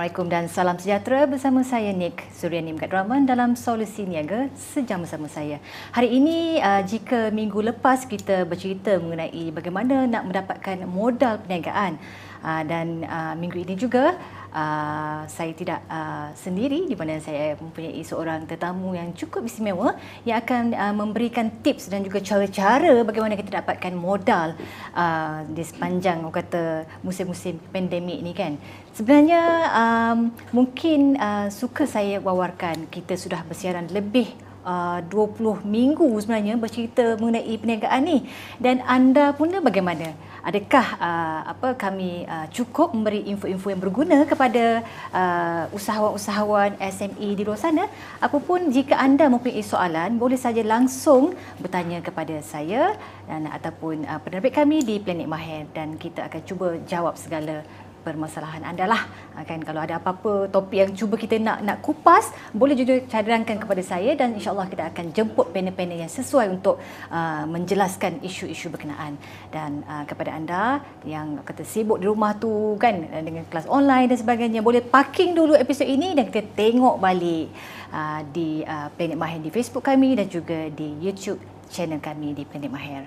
Assalamualaikum dan salam sejahtera bersama saya Nick Suryani Megat Rahman dalam Solusi Niaga sejam bersama saya. Hari ini uh, jika minggu lepas kita bercerita mengenai bagaimana nak mendapatkan modal perniagaan uh, dan uh, minggu ini juga uh, saya tidak uh, sendiri di mana saya mempunyai seorang tetamu yang cukup istimewa yang akan uh, memberikan tips dan juga cara-cara bagaimana kita dapatkan modal uh, di sepanjang kata musim-musim pandemik ni kan. Sebenarnya um, mungkin uh, suka saya wawarkan kita sudah bersiaran lebih Uh, 20 minggu sebenarnya bercerita mengenai perniagaan ni. Dan anda pun bagaimana? Adakah uh, apa kami uh, cukup memberi info-info yang berguna kepada uh, usahawan-usahawan SME di luar sana? Apapun jika anda mempunyai soalan boleh saja langsung bertanya kepada saya dan ataupun uh, penerbit kami di Planet Mahir dan kita akan cuba jawab segala permasalahan anda lah ha, kan kalau ada apa-apa topik yang cuba kita nak nak kupas boleh juga cadangkan kepada saya dan insyaallah kita akan jemput panel-panel yang sesuai untuk uh, menjelaskan isu-isu berkenaan dan uh, kepada anda yang kata sibuk di rumah tu kan dengan kelas online dan sebagainya boleh parking dulu episod ini dan kita tengok balik uh, di uh, Planet Mahir di Facebook kami dan juga di YouTube channel kami di Planet Mahir.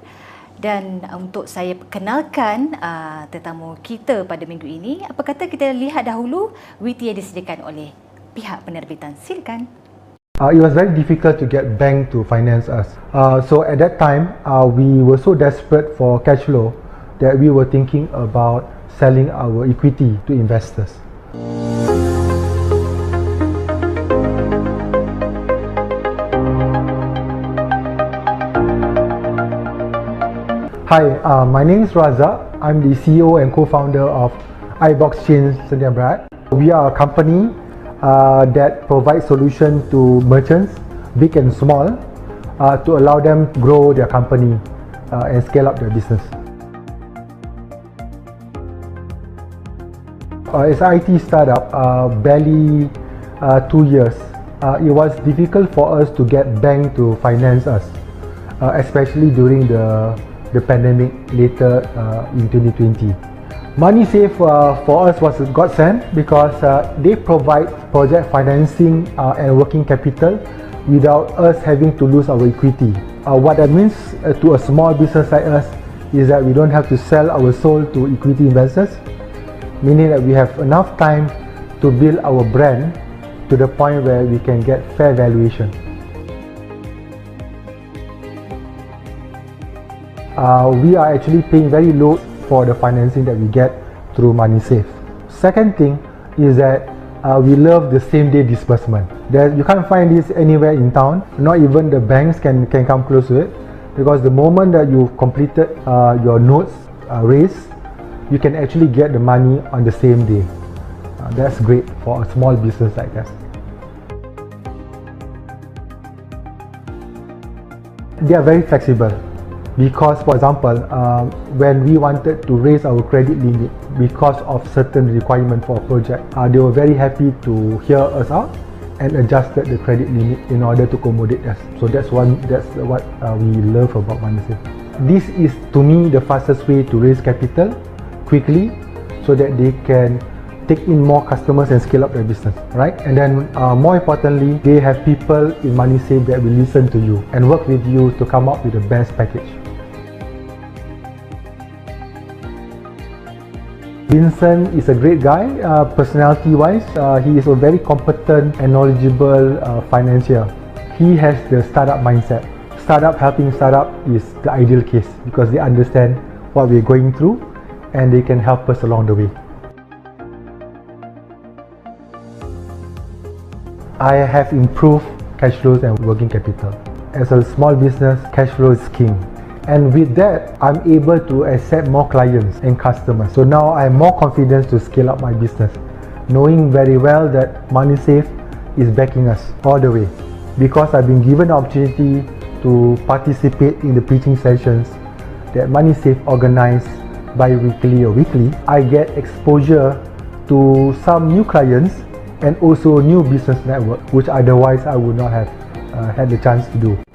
Dan untuk saya kenalkan uh, tetamu kita pada minggu ini, apa kata kita lihat dahulu WITI yang disediakan oleh pihak penerbitan. Silakan. Uh, it was very difficult to get bank to finance us. Uh, so at that time, uh, we were so desperate for cash flow that we were thinking about selling our equity to investors. Hi, uh, my name is Raza. I'm the CEO and co-founder of iBox Chains Sdn Bhd. We are a company uh, that provides solution to merchants, big and small, uh, to allow them to grow their company uh, and scale up their business. Uh, as an IT startup, uh, barely uh, two years, uh, it was difficult for us to get bank to finance us, uh, especially during the the pandemic later uh, in 2020. MoneySafe uh, for us was a godsend because uh, they provide project financing uh, and working capital without us having to lose our equity. Uh, what that means uh, to a small business like us is that we don't have to sell our soul to equity investors, meaning that we have enough time to build our brand to the point where we can get fair valuation. Uh, we are actually paying very low for the financing that we get through MoneySafe. Second thing is that uh, we love the same day disbursement. There, you can't find this anywhere in town. Not even the banks can, can come close to it because the moment that you've completed uh, your notes uh, raise, you can actually get the money on the same day. Uh, that's great for a small business like us. They are very flexible because for example uh, when we wanted to raise our credit limit because of certain requirement for a project uh, they were very happy to hear us out and adjusted the credit limit in order to accommodate us. So that's one that's what uh, we love about MoneySafe this is to me the fastest way to raise capital quickly so that they can take in more customers and scale up their business right? And then uh, more importantly they have people in MoneySafe that will listen to you and work with you to come up with the best package Vincent is a great guy, uh, personality-wise. Uh, he is a very competent and knowledgeable uh, financier. He has the startup mindset. Startup helping startup is the ideal case because they understand what we're going through and they can help us along the way. I have improved cash flows and working capital. As a small business, cash flow is king. And with that I'm able to accept more clients and customers. So now I have more confidence to scale up my business knowing very well that MoneySafe is backing us all the way. Because I've been given the opportunity to participate in the preaching sessions that MoneySafe organize bi-weekly or weekly I get exposure to some new clients and also new business network which otherwise I would not have uh, had the chance to do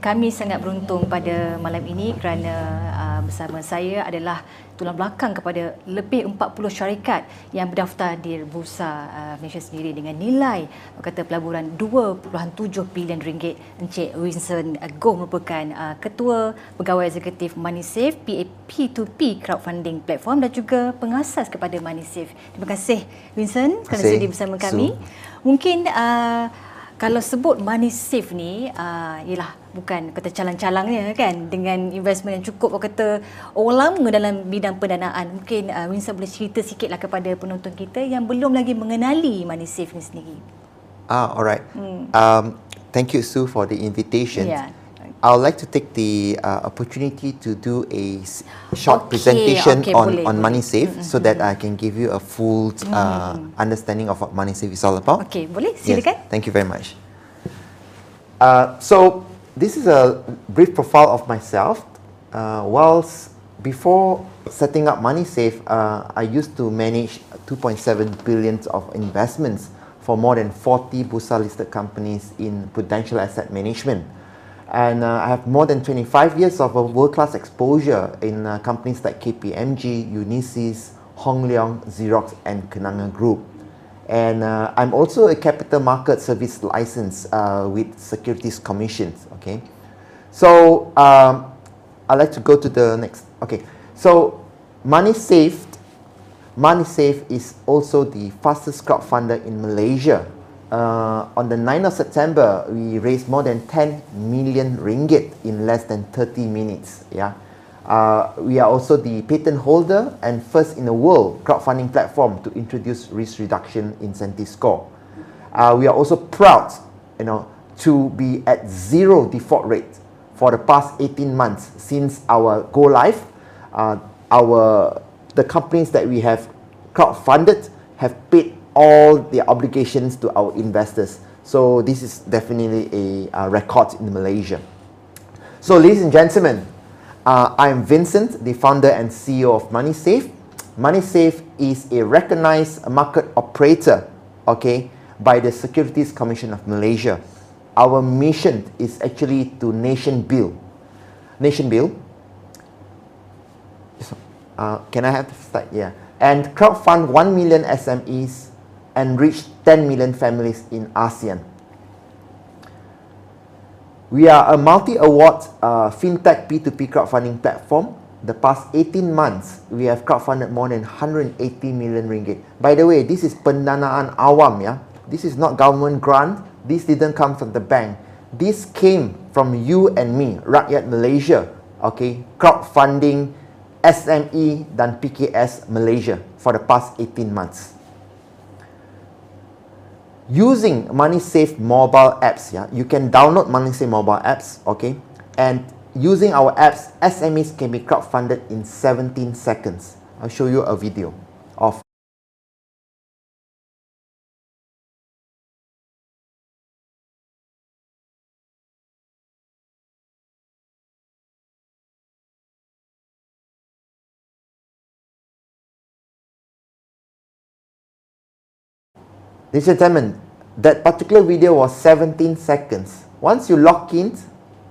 kami sangat beruntung pada malam ini kerana uh, bersama saya adalah tulang belakang kepada lebih 40 syarikat yang berdaftar di Bursa uh, Malaysia sendiri dengan nilai kata pelaburan 2.7 bilion ringgit. Encik Winston Goh merupakan uh, ketua pegawai eksekutif MoneySafe P2P crowdfunding platform dan juga pengasas kepada MoneySafe. Terima kasih Winston kerana sudi bersama kami. Mungkin uh, kalau sebut money safe ni uh, ialah bukan kata calang-calangnya kan dengan investment yang cukup kata orang lama dalam bidang pendanaan mungkin uh, Winston boleh cerita sikitlah kepada penonton kita yang belum lagi mengenali money safe ni sendiri ah alright hmm. um, thank you Sue for the invitation yeah. I would like to take the uh, opportunity to do a short okay, presentation okay, on, boleh, on. MoneySafe mm-hmm. so that I can give you a full uh, mm. understanding of what MoneySafe is all about. Okay, boleh? Silakan. Yes, thank you very much. Uh, so, this is a brief profile of myself. Uh, whilst before setting up MoneySafe, uh, I used to manage 2.7 billion of investments for more than 40 Bursa listed companies in prudential asset management. And uh, I have more than 25 years of world-class exposure in uh, companies like KPMG, Unisys, Hong Leong, Xerox, and Kenanga Group. And uh, I'm also a capital market service license uh, with Securities Commissions. Okay, so um, I'd like to go to the next. Okay, so Money Saved, Money Safe is also the fastest crowdfunder in Malaysia uh, on the 9th of September, we raised more than 10 million ringgit in less than 30 minutes. Yeah. Uh, we are also the patent holder and first in the world crowdfunding platform to introduce risk reduction incentive score. Uh, we are also proud, you know, to be at zero default rate for the past 18 months since our go live. Uh, our the companies that we have crowdfunded have paid all the obligations to our investors. So this is definitely a, record in Malaysia. So ladies and gentlemen, uh, I'm Vincent, the founder and CEO of MoneySafe. MoneySafe is a recognized market operator, okay, by the Securities Commission of Malaysia. Our mission is actually to nation build. Nation build. Uh, can I have the slide? Yeah. And crowdfund 1 million SMEs and reach 10 million families in ASEAN. We are a multi-award uh, fintech P2P crowdfunding platform. The past 18 months, we have crowdfunded more than 180 million ringgit. By the way, this is pendanaan awam, yeah. This is not government grant. This didn't come from the bank. This came from you and me, Rakyat Malaysia, okay, crowdfunding SME dan PKS Malaysia for the past 18 months using MoneySafe mobile apps, yeah, you can download MoneySafe mobile apps, okay, and using our apps, SMEs can be crowdfunded in 17 seconds. I'll show you a video Ladies and gentlemen, that particular video was 17 seconds. Once you lock in,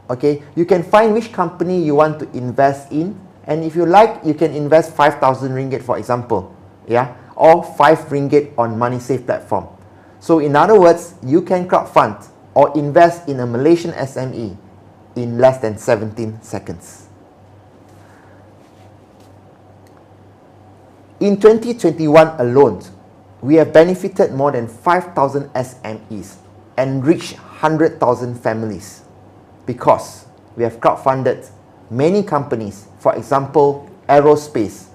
okay, you can find which company you want to invest in. And if you like, you can invest 5,000 ringgit, for example, yeah, or 5 ringgit on MoneySafe platform. So in other words, you can crowdfund or invest in a Malaysian SME in less than 17 seconds. In 2021 alone, we have benefited more than 5,000 SMEs and reached 100,000 families because we have crowdfunded many companies, for example, aerospace,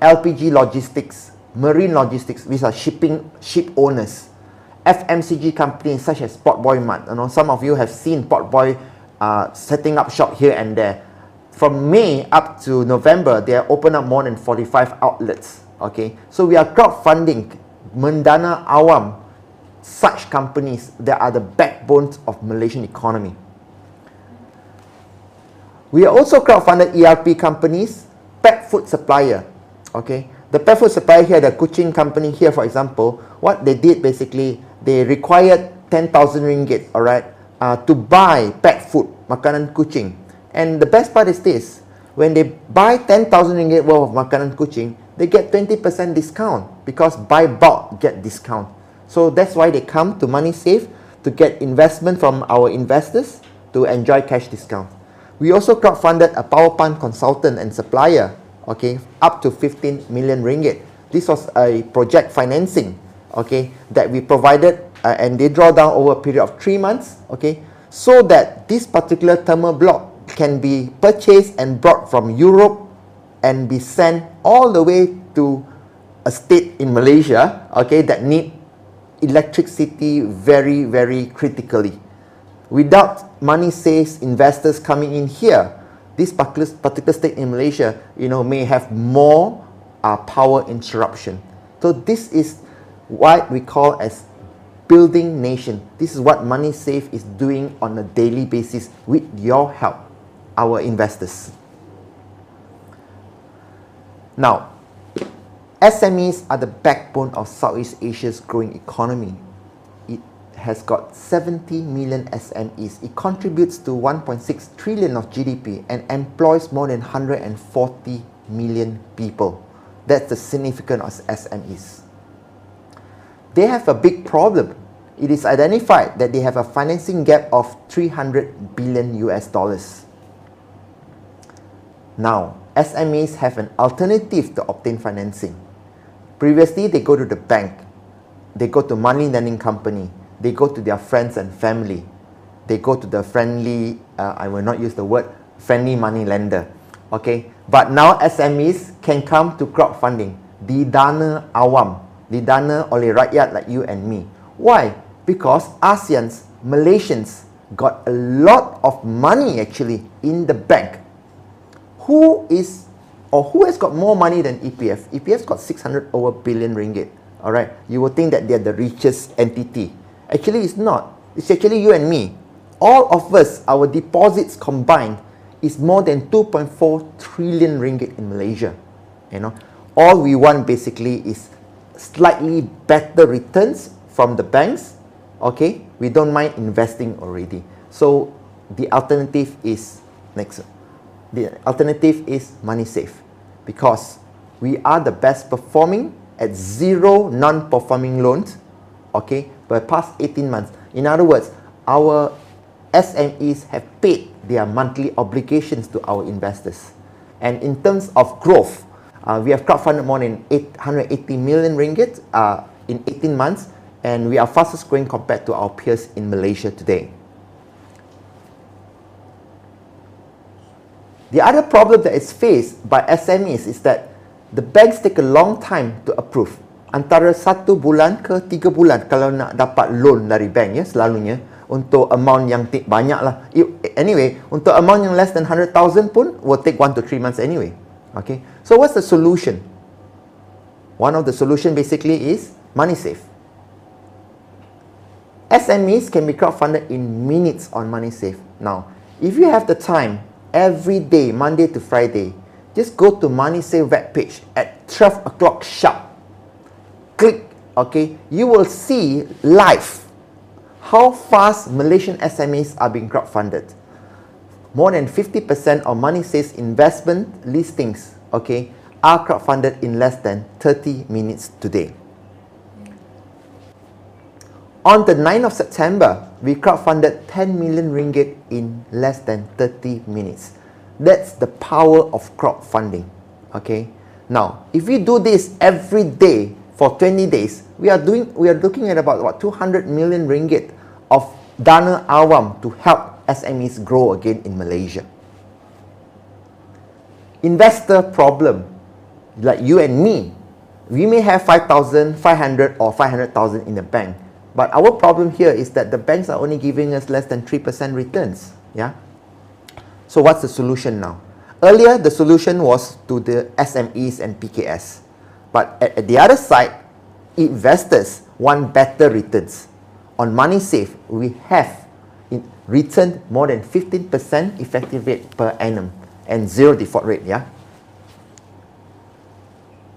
LPG logistics, marine logistics, these are shipping ship owners, FMCG companies such as Potboy Mart. You know, some of you have seen Potboy uh, setting up shop here and there. From May up to November, they have opened up more than 45 outlets. Okay, so we are crowdfunding mendana awam such companies that are the backbones of Malaysian economy. We are also crowdfunded ERP companies, pet food supplier. Okay, the pet food supplier here, the Kuching company here, for example, what they did basically, they required 10,000 ringgit, all right, uh, to buy pet food, makanan kucing. And the best part is this, when they buy 10,000 ringgit worth of makanan kucing, they get 20% discount because buy bulk get discount. So that's why they come to Money Safe to get investment from our investors to enjoy cash discount. We also crowdfunded a power plant consultant and supplier, okay, up to 15 million ringgit. This was a project financing, okay, that we provided uh, and they draw down over a period of three months, okay, so that this particular thermal block can be purchased and brought from Europe and be sent all the way to a state in Malaysia, okay, that need electricity very, very critically. Without money saves investors coming in here, this particular, state in Malaysia, you know, may have more uh, power interruption. So this is what we call as building nation. This is what Money Safe is doing on a daily basis with your help, our investors. Now, SMEs are the backbone of Southeast Asia's growing economy. It has got 70 million SMEs. It contributes to 1.6 trillion of GDP and employs more than 140 million people. That's the significance of SMEs. They have a big problem. It is identified that they have a financing gap of 300 billion US dollars. Now, SMEs have an alternative to obtain financing. Previously, they go to the bank, they go to money lending company, they go to their friends and family, they go to the friendly, uh, I will not use the word, friendly money lender. Okay, but now SMEs can come to crowdfunding, di dana awam, di dana oleh rakyat like you and me. Why? Because ASEANs, Malaysians got a lot of money actually in the bank who is or who has got more money than EPF? EPF's got 600 over billion ringgit. All right, you will think that they're the richest entity. Actually, it's not. It's actually you and me. All of us, our deposits combined is more than 2.4 trillion ringgit in Malaysia. You know, all we want basically is slightly better returns from the banks. Okay, we don't mind investing already. So the alternative is next the alternative is money safe. Because we are the best performing at zero non-performing loans okay for the past 18 months. In other words our SMEs have paid their monthly obligations to our investors. And in terms of growth uh, we have crowdfunded more than 880 million ringgit uh, in 18 months and we are fastest growing compared to our peers in Malaysia today The other problem that is faced by SMEs is that the banks take a long time to approve. Antara satu bulan ke tiga bulan kalau nak dapat loan dari bank ya selalunya untuk amount yang banyak lah. Anyway, untuk amount yang less than 100,000 pun will take 1 to 3 months anyway. Okay. So what's the solution? One of the solution basically is money safe. SMEs can be crowdfunded in minutes on money safe. Now, if you have the time every day, Monday to Friday, just go to Money Save web page at 12 o'clock sharp. Click, okay, you will see live how fast Malaysian SMEs are being crowdfunded. More than 50% of Money Save's investment listings, okay, are crowdfunded in less than 30 minutes today. On the 9th of September, we crowdfunded 10 million ringgit in less than 30 minutes. That's the power of crowdfunding. Okay. Now, if we do this every day for 20 days, we are doing we are looking at about what 200 million ringgit of dana awam to help SMEs grow again in Malaysia. Investor problem, like you and me, we may have 5,500 or 500,000 in the bank but our problem here is that the banks are only giving us less than 3% returns. Yeah. So what's the solution now? Earlier, the solution was to the SMEs and PKS. But at, at the other side, investors want better returns. On Money Safe, we have returned more than 15% effective rate per annum and zero default rate. Yeah.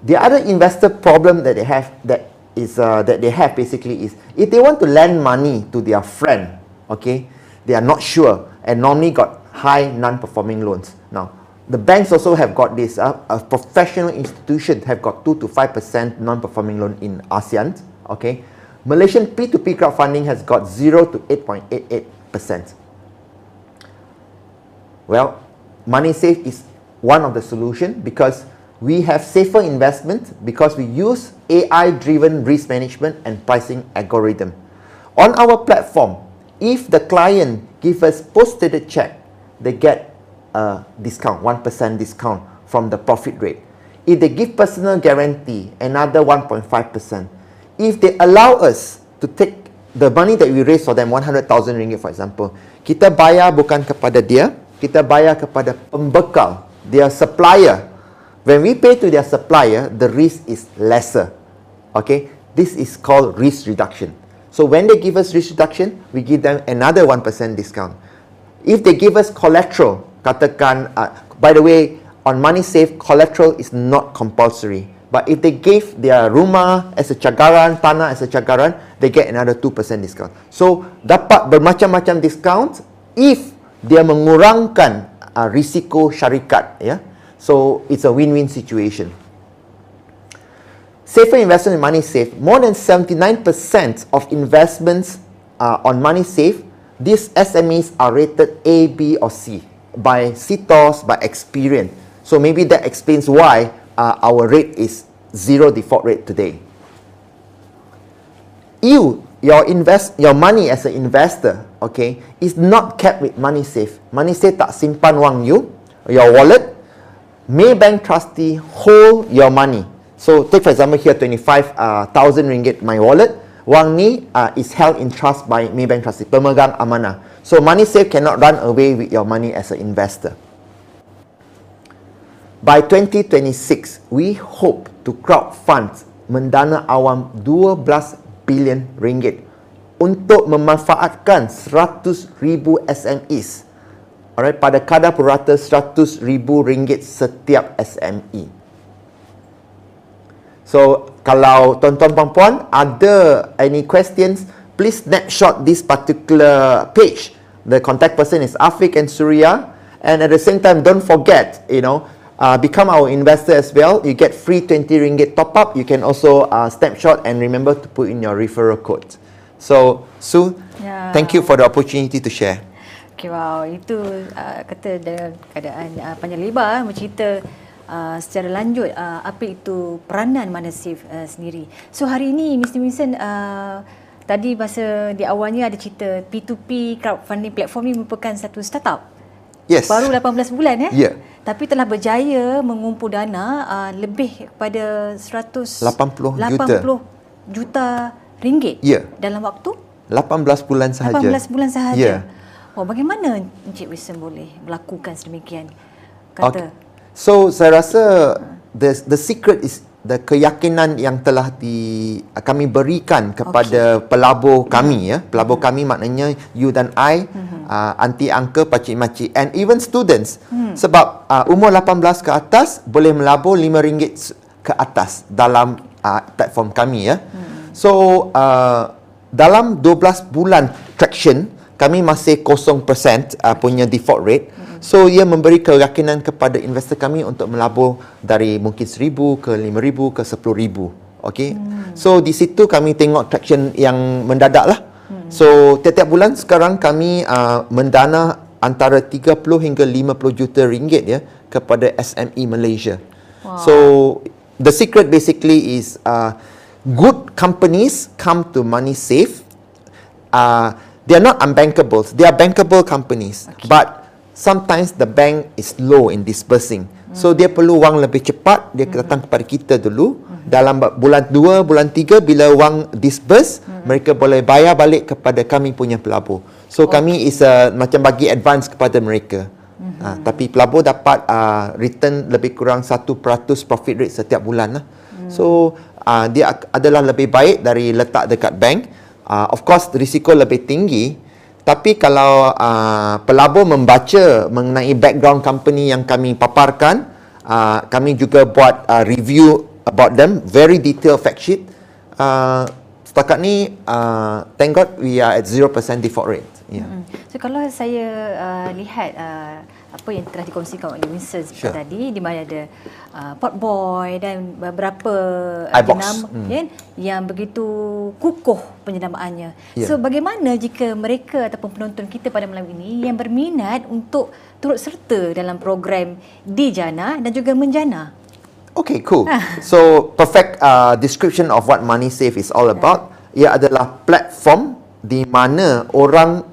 The other investor problem that they have that is uh, that they have basically is if they want to lend money to their friend, okay, they are not sure and normally got high non-performing loans. Now, the banks also have got this. Uh, a professional institution have got two to five percent non-performing loan in ASEAN. Okay, Malaysian P2P crowdfunding has got zero to eight point eight eight percent. Well, money safe is one of the solution because we have safer investment because we use AI-driven risk management and pricing algorithm. On our platform, if the client give us post-dated check, they get a discount, 1% discount from the profit rate. If they give personal guarantee, another 1.5%. If they allow us to take the money that we raise for them, 100,000 ringgit for example, kita bayar bukan kepada dia, kita bayar kepada pembekal, their supplier. When we pay to their supplier, the risk is lesser. Okay, this is called risk reduction. So when they give us risk reduction, we give them another 1% discount. If they give us collateral, katakan, uh, by the way, on money safe, collateral is not compulsory. But if they gave their rumah as a cagaran, tanah as a cagaran, they get another 2% discount. So, dapat bermacam-macam discount if dia mengurangkan uh, risiko syarikat. Ya? So, it's a win-win situation. Safer investment in money safe. More than 79% of investments uh, on money safe, these SMEs are rated A, B, or C by CTOS, by Experian. So maybe that explains why uh, our rate is zero default rate today. You, your invest, your money as an investor, okay, is not kept with money safe. Money safe tak simpan wang you, your wallet. Maybank trustee hold your money. So take for example here 25,000 uh, ringgit my wallet. Wang ni uh, is held in trust by Maybank trustee, pemegang amanah. So money safe cannot run away with your money as an investor. By 2026, we hope to crowd funds mendana awam 12 bilion ringgit untuk memanfaatkan 100 ribu SMEs. Alright, pada kadar purata 100 ribu ringgit setiap SME. So kalau tuan-tuan puan-puan ada any questions, please snapshot this particular page. The contact person is Afiq and Surya. And at the same time, don't forget, you know, uh, become our investor as well. You get free 20 ringgit top up. You can also uh, snapshot and remember to put in your referral code. So, Sue, yeah. thank you for the opportunity to share. Okay, wow. Itu uh, kata dalam keadaan uh, panjang lebar, mencerita uh, secara lanjut uh, apa itu peranan Manasif uh, sendiri. So hari ini Mr. Winston uh, tadi masa di awalnya ada cerita P2P crowdfunding platform ini merupakan satu startup. Yes. Baru 18 bulan ya. Yeah. Tapi telah berjaya mengumpul dana uh, lebih kepada 180 juta. juta ringgit yeah. dalam waktu 18 bulan sahaja. 18 bulan sahaja. Yeah. Oh, bagaimana Encik Wilson boleh melakukan sedemikian? Kata. Okay. So saya rasa the the secret is the keyakinan yang telah di kami berikan kepada okay. pelabur kami ya. Pelabur mm-hmm. kami maknanya you dan I, mm-hmm. uh, aunty uncle, pakcik makcik and even students. Mm. Sebab uh, umur 18 ke atas boleh melabur RM5 ke atas dalam uh, platform kami ya. Mm. So uh, dalam 12 bulan traction kami masih 0% uh, punya default rate. Mm. So ia memberi keyakinan kepada investor kami untuk melabur dari mungkin seribu ke lima ribu ke sepuluh ribu. Okay. Hmm. So di situ kami tengok traction yang mendadak lah. Hmm. So tiap-tiap bulan sekarang kami uh, mendana antara 30 hingga 50 juta ringgit ya kepada SME Malaysia. Wow. So the secret basically is uh, good companies come to money safe. Uh, they are not unbankable. They are bankable companies. Okay. But sometimes the bank is low in disbursing. Hmm. So dia perlu wang lebih cepat, dia hmm. datang kepada kita dulu. Hmm. Dalam bulan 2, bulan 3 bila wang disburse, hmm. mereka boleh bayar balik kepada kami punya pelabur. So okay. kami is a, macam bagi advance kepada mereka. Hmm. Ha, tapi pelabur dapat uh, return lebih kurang 1% profit rate setiap bulan lah. Hmm. So uh, dia adalah lebih baik dari letak dekat bank. Uh, of course risiko lebih tinggi. Tapi kalau uh, pelabur membaca mengenai background company yang kami paparkan, uh, kami juga buat uh, review about them, very detailed fact sheet. Uh, setakat ni, uh, thank God we are at 0% default rate. Yeah. Mm. So kalau saya uh, lihat uh, apa yang telah dikongsikan oleh Winston Sure. tadi di mana ada uh, Potboy dan beberapa uh, jenama Hmm. kan yang begitu kukuh penjenamaannya. Ya. So bagaimana jika mereka ataupun penonton kita pada malam ini yang berminat untuk turut serta dalam program di Jana dan juga Menjana? Okay, cool. so perfect uh, description of what Money Safe is all about. Ia adalah platform di mana orang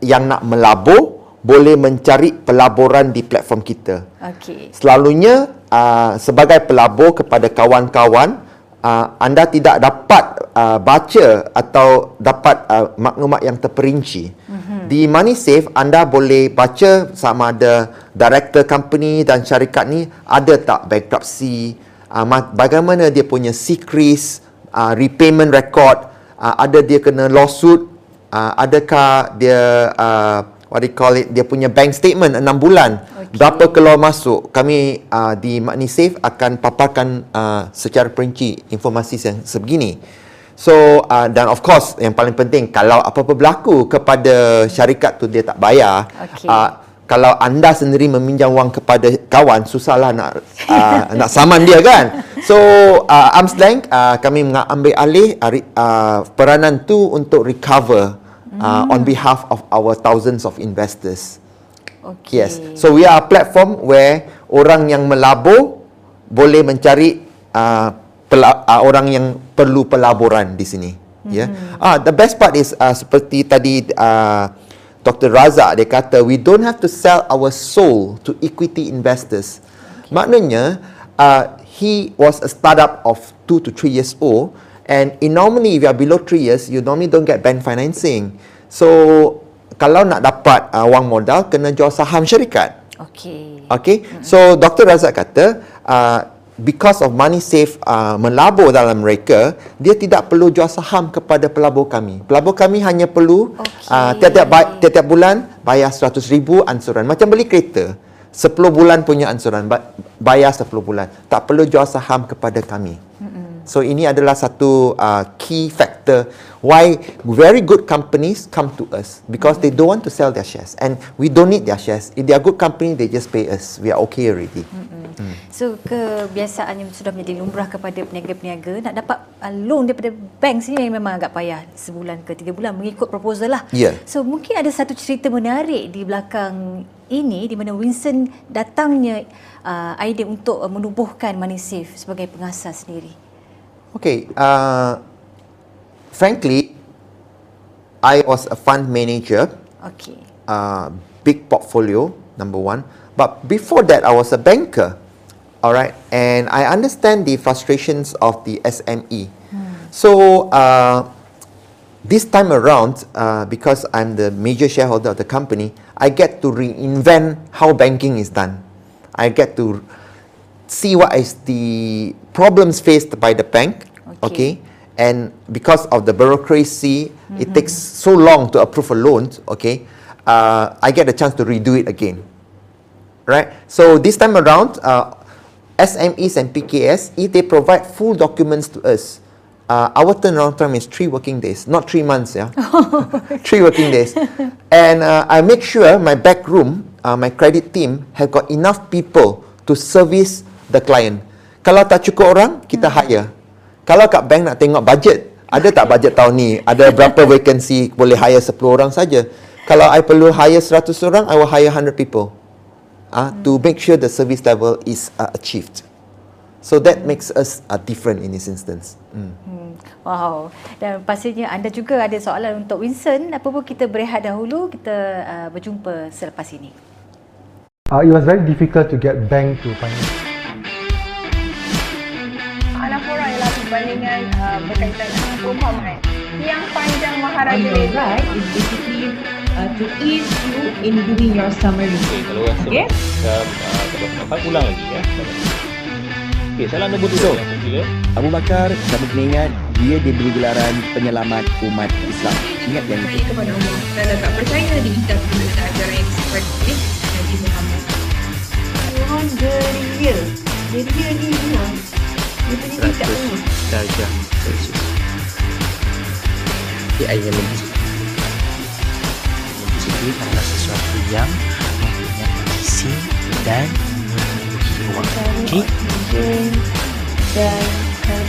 yang nak melabur boleh mencari pelaburan di platform kita. Okey. Selalunya uh, sebagai pelabur kepada kawan-kawan uh, anda tidak dapat uh, baca atau dapat uh, maklumat yang terperinci. Mm-hmm. Di Money Safe anda boleh baca sama ada director company dan syarikat ni ada tak bankruptcy, uh, ma- bagaimana dia punya secrets, uh, repayment record, uh, ada dia kena lawsuit, uh, adakah dia uh, what you call it dia punya bank statement 6 bulan. Okey. berapa keluar masuk kami uh, di Money Safe akan paparkan uh, secara perinci informasi yang sebegini. So uh, dan of course yang paling penting kalau apa-apa berlaku kepada syarikat tu dia tak bayar. Okey. uh, kalau anda sendiri meminjam wang kepada kawan susahlah nak uh, nak saman dia kan? So uh, arm's length uh, kami mengambil alih uh, uh, peranan tu untuk recover uh, on behalf of our thousands of investors Okey. Yes. So we are a platform where orang yang melabur boleh mencari uh, pela- uh, orang yang perlu pelaburan di sini. Ya. Yeah. Ah the best part is uh, seperti tadi uh, Dr. Razak dia kata we don't have to sell our soul to equity investors. Maknanya uh, he was a startup of 2 to 3 years old and in normally if you are below 3 years you normally don't get bank financing. So kalau nak dapat uh, wang modal kena jual saham syarikat. Okey. Okay, so Dr. Razak kata uh, because of money safe uh, melabur dalam mereka, dia tidak perlu jual saham kepada pelabur kami. Pelabur kami hanya perlu Okey. uh, tiap-tiap ba- tiap-tiap bulan bayar 100 ribu ansuran. Macam beli kereta. 10 bulan punya ansuran, ba- bayar 10 bulan. Tak perlu jual saham kepada kami. So ini adalah satu uh, key factor why very good companies come to us because they don't want to sell their shares and we don't need their shares. If they are good company, they just pay us. We are okay already. Hmm. So kebiasaan yang sudah menjadi lumrah kepada peniaga-peniaga nak dapat uh, loan daripada bank sini memang agak payah sebulan ke tiga bulan mengikut proposal lah. Ya. So mungkin ada satu cerita menarik di belakang ini di mana Winston datangnya uh, idea untuk uh, menubuhkan Money Safe sebagai pengasas sendiri. Okay. Uh, frankly, I was a fund manager, Okey. uh, big portfolio, number one. But before that, I was a banker. All right. And I understand the frustrations of the SME. So, uh, this time around, uh, because I'm the major shareholder of the company, I get to reinvent how banking is done. I get to see what is the problems faced by the bank. Okay. Okay. And because of the bureaucracy, it takes so long to approve a loan. Okay. Uh, I get a chance to redo it again. Right. So this time around, uh, SMEs and PKS, if they provide full documents to us, uh, our turnaround time is three working days, not three months, yeah. three working days, and uh, I make sure my back room, uh, my credit team, have got enough people to service the client. Kalau tak cukup orang, kita hire. Kalau kat bank nak tengok budget, ada tak budget tahun ni? Ada berapa vacancy boleh hire 10 orang saja. Kalau I perlu hire 100 orang, I will hire 100 people. uh, to make sure the service level is uh, achieved. So that makes us uh, different in this instance. Mm. Hmm. Wow. Dan pastinya anda juga ada soalan untuk Winston. Apa pun kita berehat dahulu, kita uh, berjumpa selepas ini. Uh, it was very difficult to get bank to finance. Ialah perbandingan uh, berkaitan dengan perumpamaan. Yang panjang Maharaja Reza right is basically uh, to ease you in doing your summary. Okey, kalau rasa Okey. macam uh, kalau dapat ulang lagi ya. Okey, salah nombor tujuh. Abu Bakar, kamu kena ingat, dia diberi gelaran penyelamat umat Islam. Ingat yang itu. kepada Allah dan tak percaya di kitab dan ajaran yang seperti Nabi Muhammad. Orang geria. Geria ni hilang. Dia punya tingkat tu. darjah Celsius. AI yang lebih. duit adalah sesuatu yang mempunyai isi dan wang. Okey? dan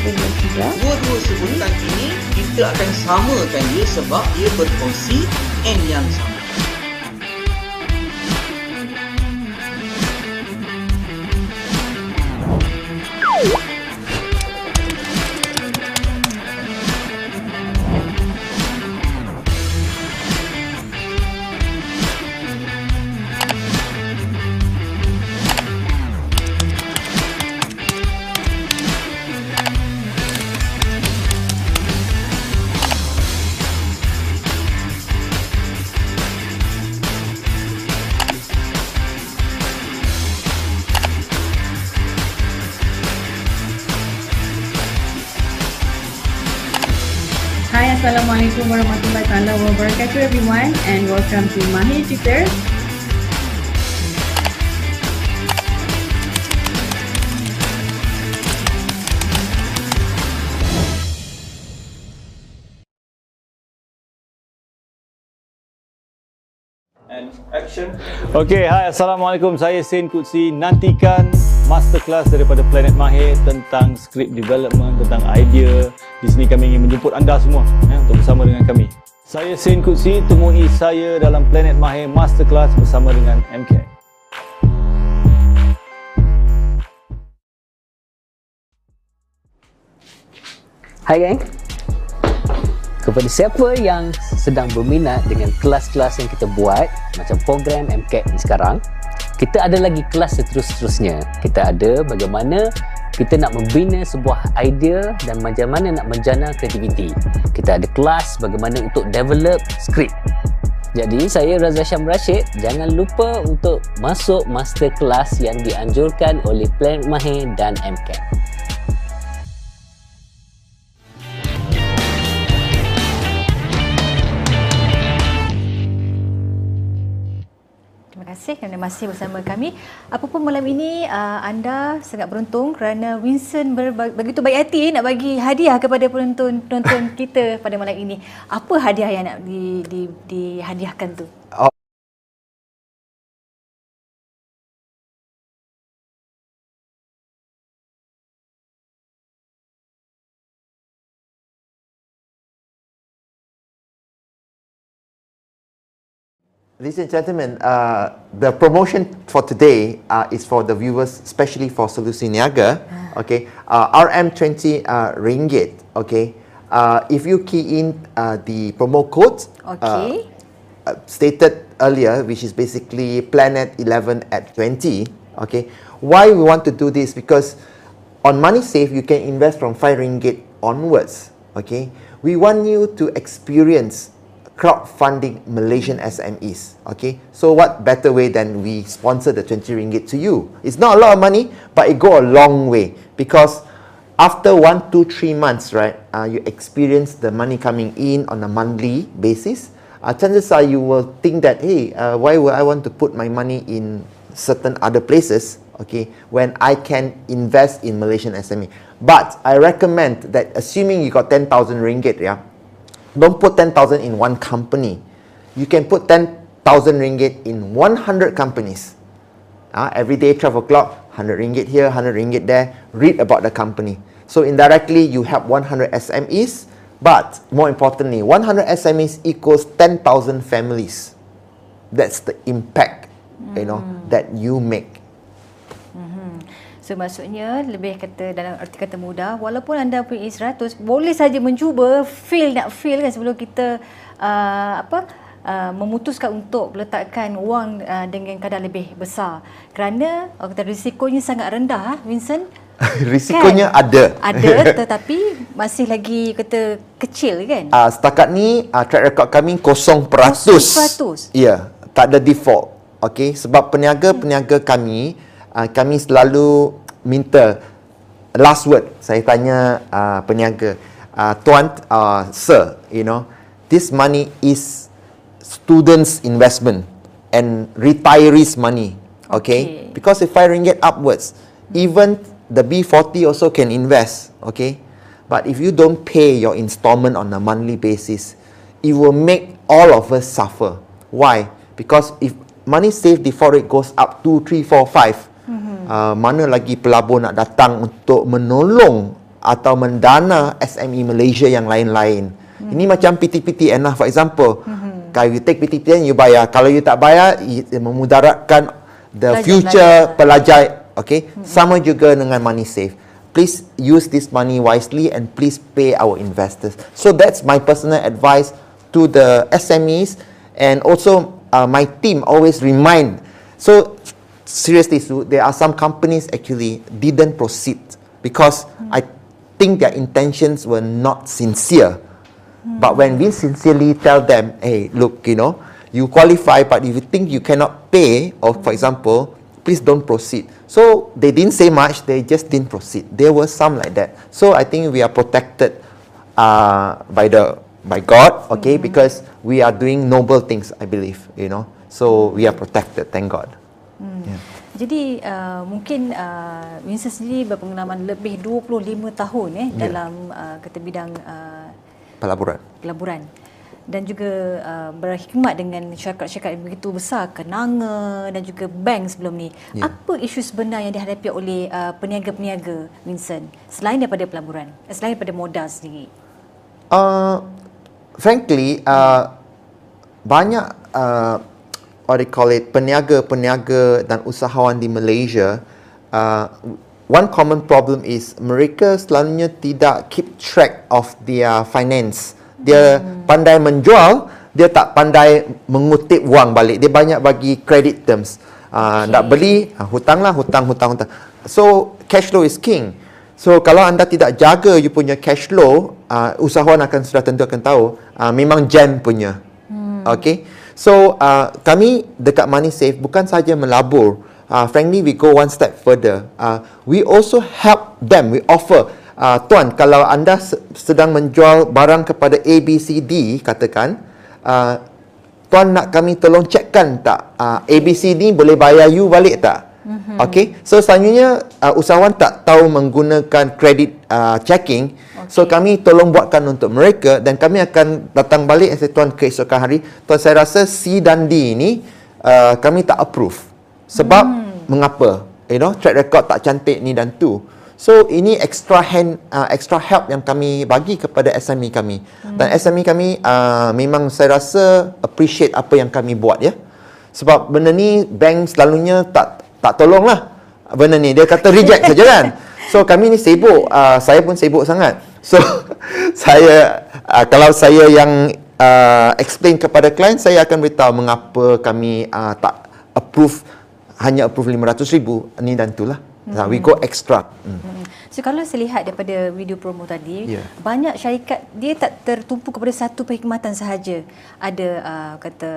dioksida. Dua-dua sebutan ini kita akan samakan dia sebab dia berfungsi N yang sama. Everyone and welcome to Mahir Tutor. Okey, hai Assalamualaikum. Saya Sen Kutsi. Nantikan masterclass daripada Planet Mahir tentang script development, tentang idea. Di sini kami ingin menjemput anda semua ya, untuk bersama dengan kami. Saya Sen Kutsi, temui saya dalam Planet Mahir Masterclass bersama dengan MK. Hai gang Kepada siapa yang sedang berminat dengan kelas-kelas yang kita buat Macam program MCAT ni sekarang Kita ada lagi kelas seterus-terusnya Kita ada bagaimana kita nak membina sebuah idea dan macam mana nak menjana kreativiti Kita ada kelas bagaimana untuk develop script. Jadi saya Razak Syam Rashid. Jangan lupa untuk masuk masterclass yang dianjurkan oleh Planet Mahir dan MCAT kasih kerana masih bersama kami. Apapun malam ini uh, anda sangat beruntung kerana Winston ber- begitu baik hati nak bagi hadiah kepada penonton penonton kita pada malam ini. Apa hadiah yang nak di, di, dihadiahkan tu? Ladies and gentlemen, uh, the promotion for today uh, is for the viewers, especially for Solusi Niaga. Okay, uh, RM20 uh, ringgit. Okay, uh, if you key in uh, the promo code Okay. uh, stated earlier, which is basically Planet 11 at 20. Okay, why we want to do this? Because on MoneySave you can invest from 5 ringgit onwards. Okay, we want you to experience crowdfunding Malaysian SMEs. Okay, so what better way than we sponsor the 20 ringgit to you? It's not a lot of money, but it go a long way because after one, two, three months, right, uh, you experience the money coming in on a monthly basis. Uh, chances are you will think that, hey, uh, why would I want to put my money in certain other places, okay, when I can invest in Malaysian SME. But I recommend that assuming you got 10,000 ringgit, yeah, don't put 10,000 in one company. You can put 10,000 ringgit in 100 companies. Uh, every day, 12 o'clock, 100 ringgit here, 100 ringgit there. Read about the company. So indirectly, you help 100 SMEs. But more importantly, 100 SMEs equals 10,000 families. That's the impact, you know, that you make. So maksudnya lebih kata dalam arti kata mudah walaupun anda punya 100 boleh saja mencuba feel nak feel kan sebelum kita uh, apa uh, memutuskan untuk meletakkan wang uh, dengan kadar lebih besar kerana uh, kata risikonya sangat rendah Vincent Risikonya Kan? ada. ada tetapi masih lagi kata kecil kan Uh, setakat ni uh, track record kami 0%. 0%? Ya, tak ada default. Okey, sebab peniaga-peniaga kami uh, kami selalu minta last word. Saya tanya uh, peniaga, uh, tuan, uh, sir, you know, this money is students investment and retirees money. Okay? Okay. Because if 5 ringgit upwards, even the B40 also can invest. Okay? But if you don't pay your installment on a monthly basis, it will make all of us suffer. Why? Because if money saved before it goes up 2, 3, 4, 5, mm-hmm. Uh, mana lagi pelabur nak datang untuk menolong atau mendana SME Malaysia yang lain-lain. Mm-hmm. Ini macam PTPTN lah for example. Mm-hmm. Kalau you take PTPTN, you bayar. Kalau you tak bayar, it memudaratkan the pelajar, future pelajar. pelajar okay? Mm-hmm. Sama juga dengan money save. Please use this money wisely and please pay our investors. So that's my personal advice to the SMEs and also uh, my team always remind. So seriously, Sue, there are some companies actually didn't proceed because mm. I think their intentions were not sincere. Mm. But when we sincerely tell them, hey, look, you know, you qualify, but if you think you cannot pay, or for example, please don't proceed. So they didn't say much, they just didn't proceed. There were some like that. So I think we are protected uh, by the by God, okay, mm-hmm. because we are doing noble things, I believe, you know. So we are protected, thank God. Mm. Yeah. Jadi uh, mungkin uh, Winston sendiri berpengalaman lebih 25 tahun eh yeah. dalam uh, kata bidang uh, pelaburan. Pelaburan dan juga uh, berhikmat dengan syarikat-syarikat yang begitu besar kenanga dan juga bank sebelum ni. Yeah. Apa isu sebenar yang dihadapi oleh uh, peniaga-peniaga Vincent selain daripada pelaburan, selain daripada modal sendiri? Uh, frankly uh, banyak uh, what they call it peniaga-peniaga dan usahawan di Malaysia uh, one common problem is mereka selalunya tidak keep track of their finance dia hmm. pandai menjual dia tak pandai mengutip wang balik dia banyak bagi credit terms uh, okay. nak beli uh, hutang lah hutang hutang hutang so cash flow is king So kalau anda tidak jaga you punya cash flow, uh, usahawan akan sudah tentu akan tahu uh, memang jam punya. Hmm. Okay. So uh, kami dekat Money Safe bukan saja melabur. Uh, frankly we go one step further. Uh, we also help them. We offer uh, tuan kalau anda sedang menjual barang kepada ABCD katakan uh, tuan nak kami tolong checkkan tak uh, ABCD boleh bayar you balik tak? Mm-hmm. Okay, so selanjutnya uh, usahawan tak tahu menggunakan kredit uh, checking, okay. so kami tolong buatkan untuk mereka dan kami akan datang balik saya tuan keesokan hari. Tuan saya rasa C dan D ini uh, kami tak approve. Sebab mm. mengapa? You know, track record tak cantik ni dan tu. So ini extra hand, uh, extra help yang kami bagi kepada SME kami. Mm. Dan SME kami uh, memang saya rasa appreciate apa yang kami buat ya. Sebab benda ni bank selalunya tak tak tolong lah benda ni dia kata reject saja kan so kami ni sibuk uh, saya pun sibuk sangat so saya uh, kalau saya yang uh, explain kepada klien saya akan beritahu mengapa kami uh, tak approve hanya approve 500 ribu ni dan itulah hmm. we go extra hmm. Hmm. So kalau saya lihat daripada video promo tadi, yeah. banyak syarikat dia tak tertumpu kepada satu perkhidmatan sahaja. Ada uh, kata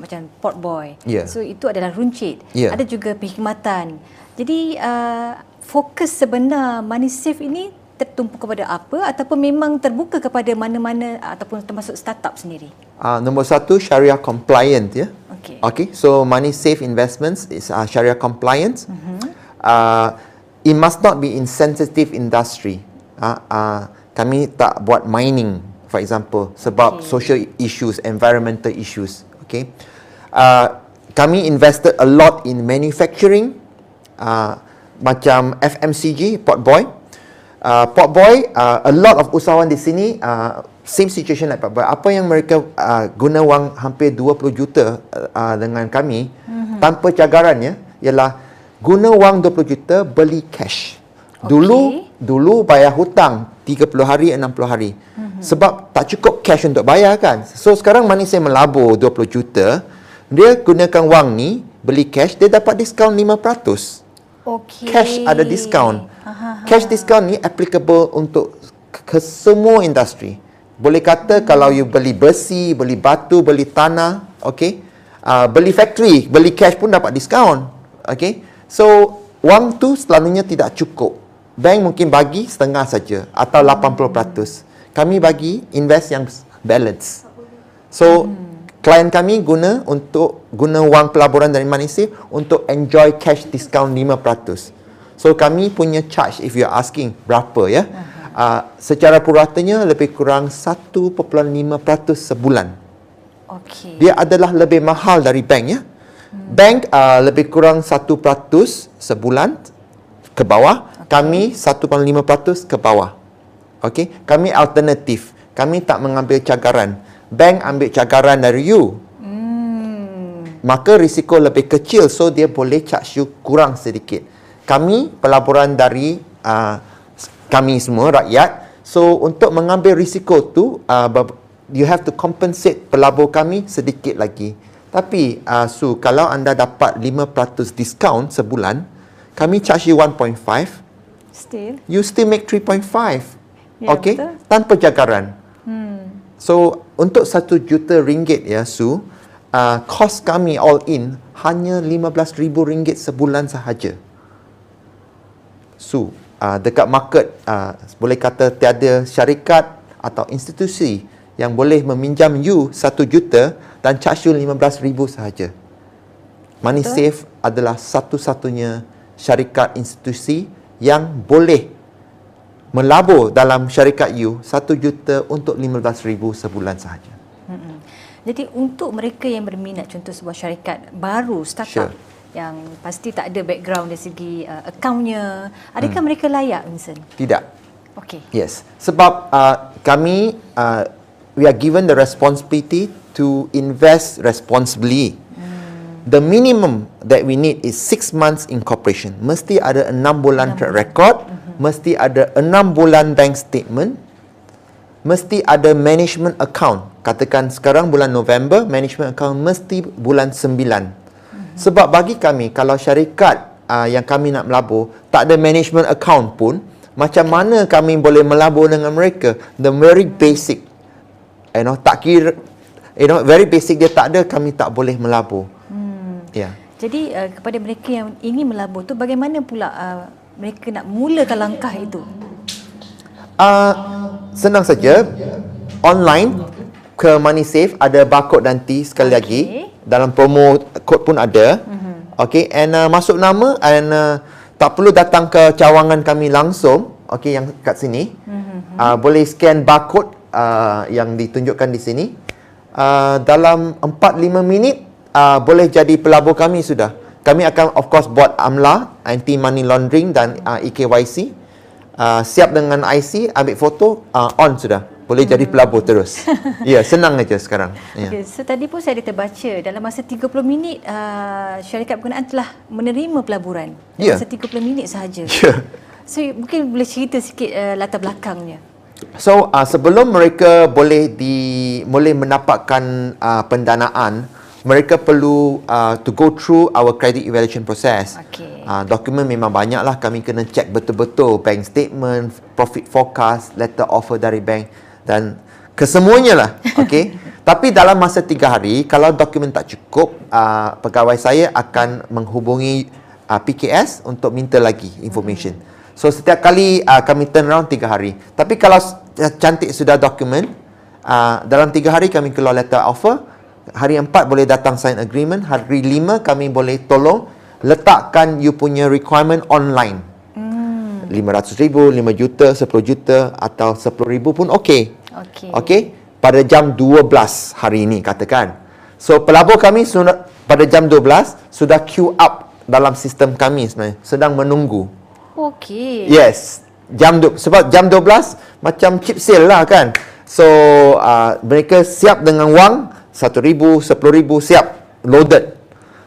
macam port boy. Yeah. So itu adalah runcit. Yeah. Ada juga perkhidmatan. Jadi uh, fokus sebenar money safe ini tertumpu kepada apa ataupun memang terbuka kepada mana-mana ataupun termasuk startup sendiri? Uh, nombor satu syariah compliant ya. Okay. Okay. So money safe investments is uh, syariah compliant. Mm-hmm. Uh, it must not be in sensitive industry. Uh, uh, kami tak buat mining, for example, sebab okay. social issues, environmental issues. Okay. Uh, kami invested a lot in manufacturing, uh, macam FMCG, Port Boy. Uh, Port Boy, uh, a lot of usahawan di sini, uh, same situation like Port Boy. Apa yang mereka uh, guna wang hampir 20 juta uh, dengan kami, mm-hmm. tanpa cagaran ya, ialah guna wang 20 juta beli cash. Okay. Dulu dulu bayar hutang 30 hari 60 hari. Mm-hmm. Sebab tak cukup cash untuk bayar kan. So sekarang money saya melabur 20 juta, dia gunakan wang ni beli cash dia dapat diskaun 5%. Okay. Cash ada diskaun. Cash diskaun ni applicable untuk ke semua industri. Boleh kata hmm. kalau you beli besi, beli batu, beli tanah, okay? Uh, beli factory, beli cash pun dapat diskaun. Okay? So, wang tu selalunya tidak cukup. Bank mungkin bagi setengah saja atau 80%. Kami bagi invest yang balance. So, hmm. klien kami guna untuk guna wang pelaburan dari Manisif untuk enjoy cash discount 5%. So, kami punya charge if you are asking berapa ya. Uh, secara puratanya lebih kurang 1.5% sebulan. Okey. Dia adalah lebih mahal dari bank ya. Hmm. Bank uh, lebih kurang 1% sebulan ke bawah, okay. kami 1.5% ke bawah. Okey, kami alternatif. Kami tak mengambil cagaran. Bank ambil cagaran dari you. Hmm. Maka risiko lebih kecil so dia boleh charge you kurang sedikit. Kami pelaburan dari uh, kami semua rakyat. So untuk mengambil risiko tu uh, you have to compensate pelabur kami sedikit lagi. Tapi uh, Su kalau anda dapat 5% diskaun sebulan, kami charge you 1.5. Still. You still make 3.5. Ya, okay? betul. Tanpa jagaran. Hmm. So, untuk satu juta ringgit ya, Su, uh, kos kami all in hanya RM15,000 sebulan sahaja. Su, uh, dekat market, uh, boleh kata tiada syarikat atau institusi yang boleh meminjam you satu juta dan charge you RM15,000 sahaja. Money Betul. Safe adalah satu-satunya syarikat institusi yang boleh melabur dalam syarikat you satu juta untuk RM15,000 sebulan sahaja. Hmm. Jadi untuk mereka yang berminat contoh sebuah syarikat baru startup sure. yang pasti tak ada background dari segi uh, akaunnya, adakah hmm. mereka layak Vincent? Tidak. Okay. Yes. Sebab uh, kami uh, we are given the responsibility to invest responsibly. The minimum that we need is six months incorporation. Mesti ada enam bulan track record. Hmm mesti ada enam bulan bank statement, mesti ada management account. Katakan sekarang bulan November, management account mesti bulan sembilan. Mm-hmm. Sebab bagi kami, kalau syarikat uh, yang kami nak melabur, tak ada management account pun, macam mana kami boleh melabur dengan mereka? The very basic. You know, tak kira, you know, very basic dia tak ada, kami tak boleh melabur. Hmm. Yeah. Jadi uh, kepada mereka yang ingin melabur tu bagaimana pula uh, mereka nak mulakan langkah itu? Uh, senang saja. Online ke Money Safe ada barcode nanti sekali okay. lagi. Dalam promo kod pun ada. Mm-hmm. Okay, and uh, masuk nama and uh, tak perlu datang ke cawangan kami langsung. Okay, yang kat sini. Mm-hmm. Uh, boleh scan barcode uh, yang ditunjukkan di sini. Uh, dalam 4-5 minit uh, boleh jadi pelabur kami sudah kami akan of course buat AMLA anti money laundering dan uh, EKYC uh, siap dengan IC ambil foto uh, on sudah boleh hmm. jadi pelabur terus ya yeah, senang aja sekarang yeah. okay, so tadi pun saya ada terbaca dalam masa 30 minit uh, syarikat berkenaan telah menerima pelaburan dalam yeah. masa 30 minit sahaja yeah. so mungkin boleh cerita sikit uh, latar belakangnya so uh, sebelum mereka boleh di boleh mendapatkan uh, pendanaan mereka perlu uh, to go through our credit evaluation process. Okay. Uh, dokumen memang banyak lah. Kami kena check betul-betul bank statement, profit forecast, letter offer dari bank dan kesemuanya lah. Okay. Tapi dalam masa tiga hari, kalau dokumen tak cukup, uh, pegawai saya akan menghubungi uh, PKS untuk minta lagi information. Hmm. So setiap kali uh, kami turn around tiga hari. Tapi kalau cantik sudah dokumen, uh, dalam tiga hari kami keluar letter offer, hari empat boleh datang sign agreement. Hari lima kami boleh tolong letakkan you punya requirement online. Hmm. lima ratus ribu, lima juta, sepuluh juta atau sepuluh ribu pun okey. Okey. Okey? Pada jam dua belas hari ini katakan. So pelabur kami sudah pada jam dua belas sudah queue up dalam sistem kami sebenarnya. Sedang menunggu okey yes jam du- sebab jam dua belas macam chip sale lah kan so uh, mereka siap dengan wang satu ribu, sepuluh ribu, siap, loaded.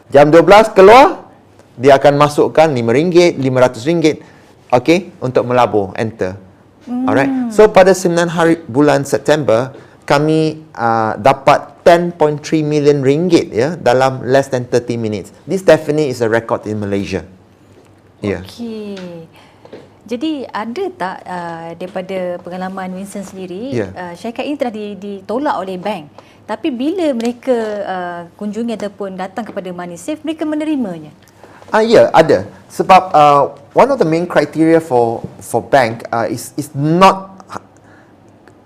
Jam 12 keluar, dia akan masukkan lima ringgit, lima ratus ringgit, okay, untuk melabur, enter. Mm. Alright. So pada 9 hari bulan September, kami uh, dapat 10.3 million ringgit ya dalam less than 30 minutes. This definitely is a record in Malaysia. Yeah. Okay. Jadi ada tak uh, daripada pengalaman Winston sendiri, yeah. uh, syarikat ini telah ditolak oleh bank. Tapi bila mereka uh, kunjungi ataupun datang kepada Money Safe, mereka menerimanya. Ah uh, ya, yeah, ada. Sebab uh, one of the main criteria for for bank uh, is is not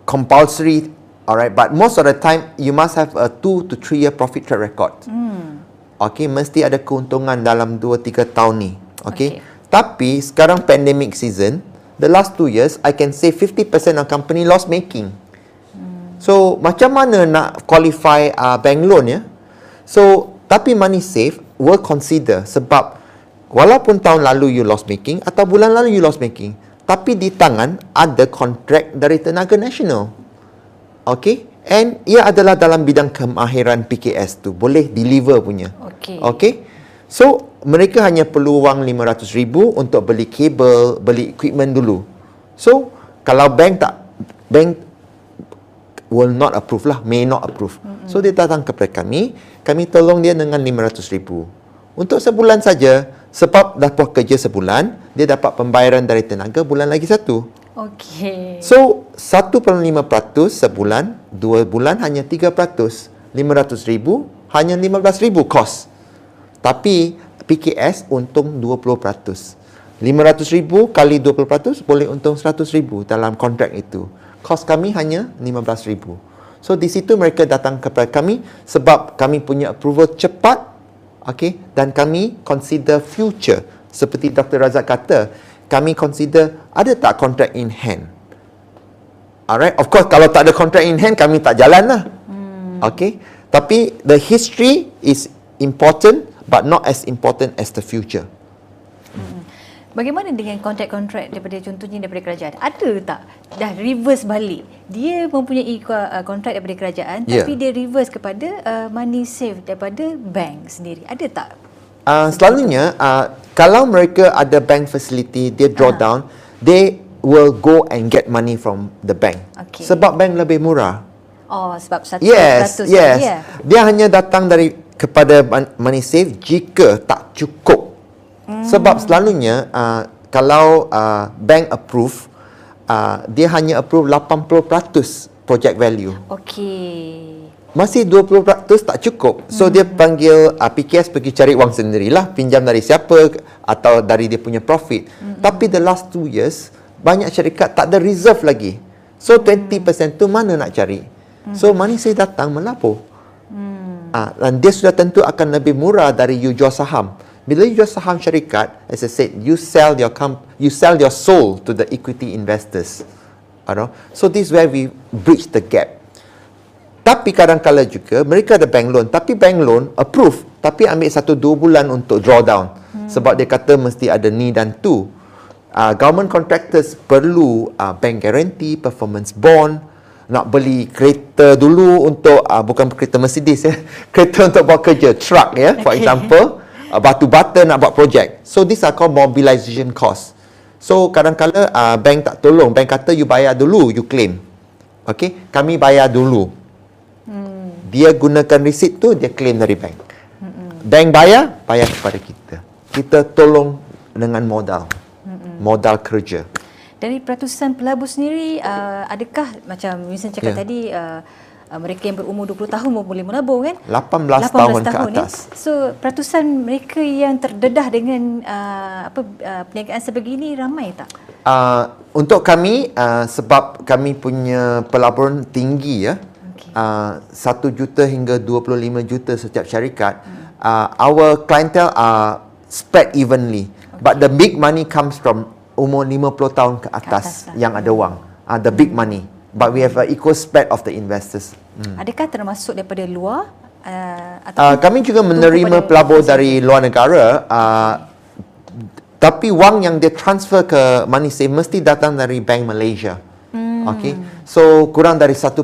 compulsory, alright. But most of the time, you must have a two to three year profit track record. Hmm. Okay, mesti ada keuntungan dalam dua tiga tahun ni. Okay. okay. Tapi sekarang pandemic season, the last two years, I can say 50% of company loss making. So macam mana nak qualify uh, bank loan ya? So tapi money save will consider sebab walaupun tahun lalu you loss making atau bulan lalu you loss making, tapi di tangan ada kontrak dari tenaga nasional. Okay? And ia adalah dalam bidang kemahiran PKS tu. Boleh deliver punya. Okey. Okay? So, mereka hanya perlu wang RM500,000 untuk beli kabel, beli equipment dulu. So, kalau bank tak, bank will not approve lah, may not approve. Mm-hmm. So, dia datang kepada kami, kami tolong dia dengan RM500,000. Untuk sebulan saja, sebab dah puas kerja sebulan, dia dapat pembayaran dari tenaga bulan lagi satu. Okey. So, 1.5% sebulan, 2 bulan hanya 3%. 500,000 hanya 15,000 kos. Tapi PKS untung 20%. 500,000 kali 20% boleh untung 100,000 dalam kontrak itu. Kos kami hanya 15,000. So di situ mereka datang kepada kami sebab kami punya approval cepat okay, dan kami consider future. Seperti Dr. Razak kata, kami consider ada tak kontrak in hand. Alright, of course kalau tak ada kontrak in hand kami tak jalan lah. Hmm. Okay, tapi the history is important but not as important as the future. Bagaimana dengan kontrak-kontrak daripada contohnya daripada kerajaan? Ada tak dah reverse balik? Dia mempunyai uh, kontrak daripada kerajaan Yeah. tapi dia reverse kepada uh, money save daripada bank sendiri. Ada tak? Uh, selalunya uh, kalau mereka ada bank facility dia draw Ah. down they will go and get money from the bank Okey. sebab bank lebih murah Oh sebab satu yes ratus yes ya. dia hanya datang dari kepada mon- money save jika tak cukup Hmm. sebab selalunya uh, kalau uh, bank approve uh, dia hanya approve 80% project value Okey. masih 20% tak cukup. So hmm. dia panggil uh, PKS pergi cari wang sendirilah, pinjam dari siapa atau dari dia punya profit. Hmm. Tapi the last two years banyak syarikat tak ada reserve lagi. So 20% tu mana nak cari? So money saya datang melapor. Ah, dan dia sudah tentu akan lebih murah dari you jual saham. Bila you jual saham syarikat, as I said, you sell your com- you sell your soul to the equity investors. You know? So this is where we bridge the gap. Tapi kadang-kala juga mereka ada bank loan tapi bank loan approve tapi ambil satu dua bulan untuk draw down hmm. sebab dia kata mesti ada ni dan tu. Uh, government contractors perlu uh, bank guarantee, performance bond, nak beli kereta dulu untuk uh, bukan kereta Mercedes ya, kereta untuk buat kerja, truck ya, for Okay. example, uh, batu bata nak buat projek. So these are called mobilization cost. So kadang-kala uh, bank tak tolong, bank kata you bayar dulu, you claim. Okay, kami bayar dulu. Dia gunakan receipt tu dia claim dari bank. Bank bayar, bayar kepada kita. Kita tolong dengan modal. Modal kerja. Dari peratusan pelabur sendiri, uh, adakah macam Winston cakap Ya. tadi, uh, uh, mereka yang berumur 20 tahun boleh menabur kan? 18, tahun, ke atas. Ya? So peratusan mereka yang terdedah dengan uh, apa uh, perniagaan sebegini ramai tak? Uh, untuk kami uh, sebab kami punya pelaburan tinggi ya. Okey. Uh, 1 juta hingga 25 juta setiap syarikat. Uh, our clientele are spread evenly. But the big money comes from umur 50 tahun ke atas, atas lah. yang ada wang. Uh, the big money. But we have a equal spread of the investors. Hmm. Adakah termasuk daripada luar uh, atau Uh, kami juga menerima pelabur dari luar negara uh, tapi wang yang dia transfer ke MoneySave mesti datang dari Bank Malaysia. Hmm. Okay. So kurang dari 1%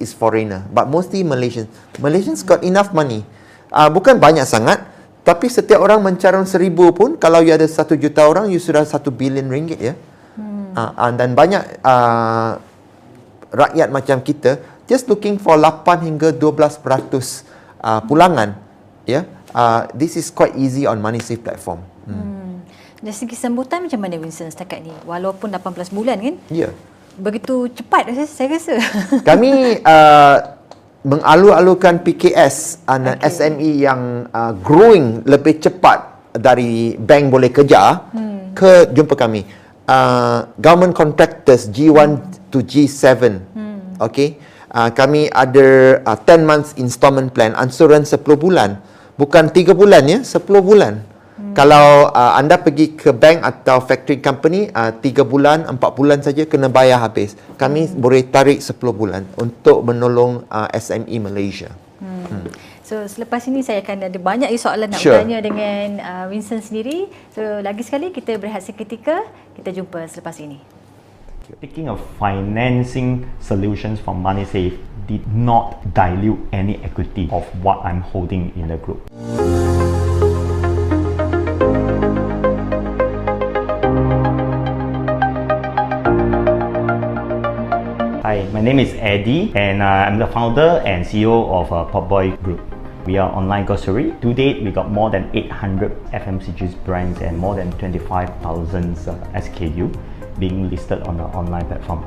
is foreigner but mostly Malaysian. Malaysians got enough money. Uh, bukan banyak sangat tapi setiap orang mencarun seribu pun kalau you ada satu juta orang you sudah satu billion ringgit ya. Hmm. Uh, uh, dan banyak uh, rakyat macam kita just looking for 8 hingga 12% uh, pulangan ya. Yeah? Uh, this is quite easy on MoneySave platform. Hmm. Dari segi sambutan macam mana Winston setakat ni? Walaupun 18 bulan kan? Ya. Yeah. Begitu cepat saya, saya rasa. Kami uh, mengalu-alukan PKS uh, Okey. SME yang uh, growing lebih cepat dari bank boleh kejar hmm. ke jumpa kami. Uh, government contractors G1 to G7. Hmm. Okay. Uh, kami ada uh, 10 months installment plan, ansuran 10 bulan. Bukan 3 bulan ya, 10 bulan. Hmm. Kalau uh, anda pergi ke bank atau factory company, uh, 3 bulan, 4 bulan saja kena bayar habis. Kami hmm. boleh tarik 10 bulan untuk menolong uh, SME Malaysia. Hmm. Hmm. So selepas ini saya akan ada banyak soalan nak Sure. bertanya dengan uh, Winston sendiri. So lagi sekali kita berehat seketika. Kita jumpa selepas ini. Taking of financing solutions from MoneySafe did not dilute any equity of what I'm holding in the group. My name is Eddie and uh, I'm the founder and CEO of uh, Popboy Group. We are online grocery. To date, we got more than 800 FMCGs brands and more than 25,000 uh, SKU being listed on the online platform.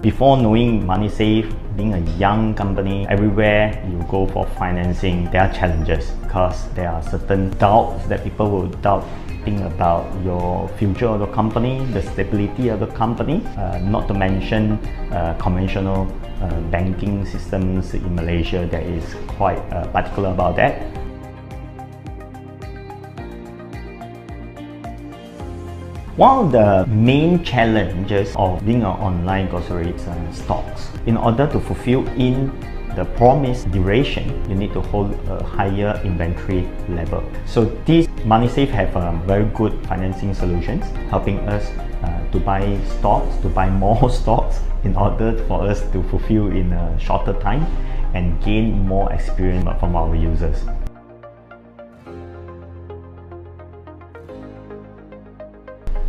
Before knowing MoneySafe, being a young company, everywhere you go for financing, there are challenges because there are certain doubts that people will doubt think about your future of the company, the stability of the company, uh, not to mention uh, conventional uh, banking systems in Malaysia that is quite uh, particular about that. One of the main challenges of being an online grocery is uh, stocks. In order to fulfill in the promised duration, you need to hold a higher inventory level. So these MoneySafe have um, very good financing solutions, helping us uh, to buy stocks, to buy more stocks in order for us to fulfill in a shorter time and gain more experience from our users.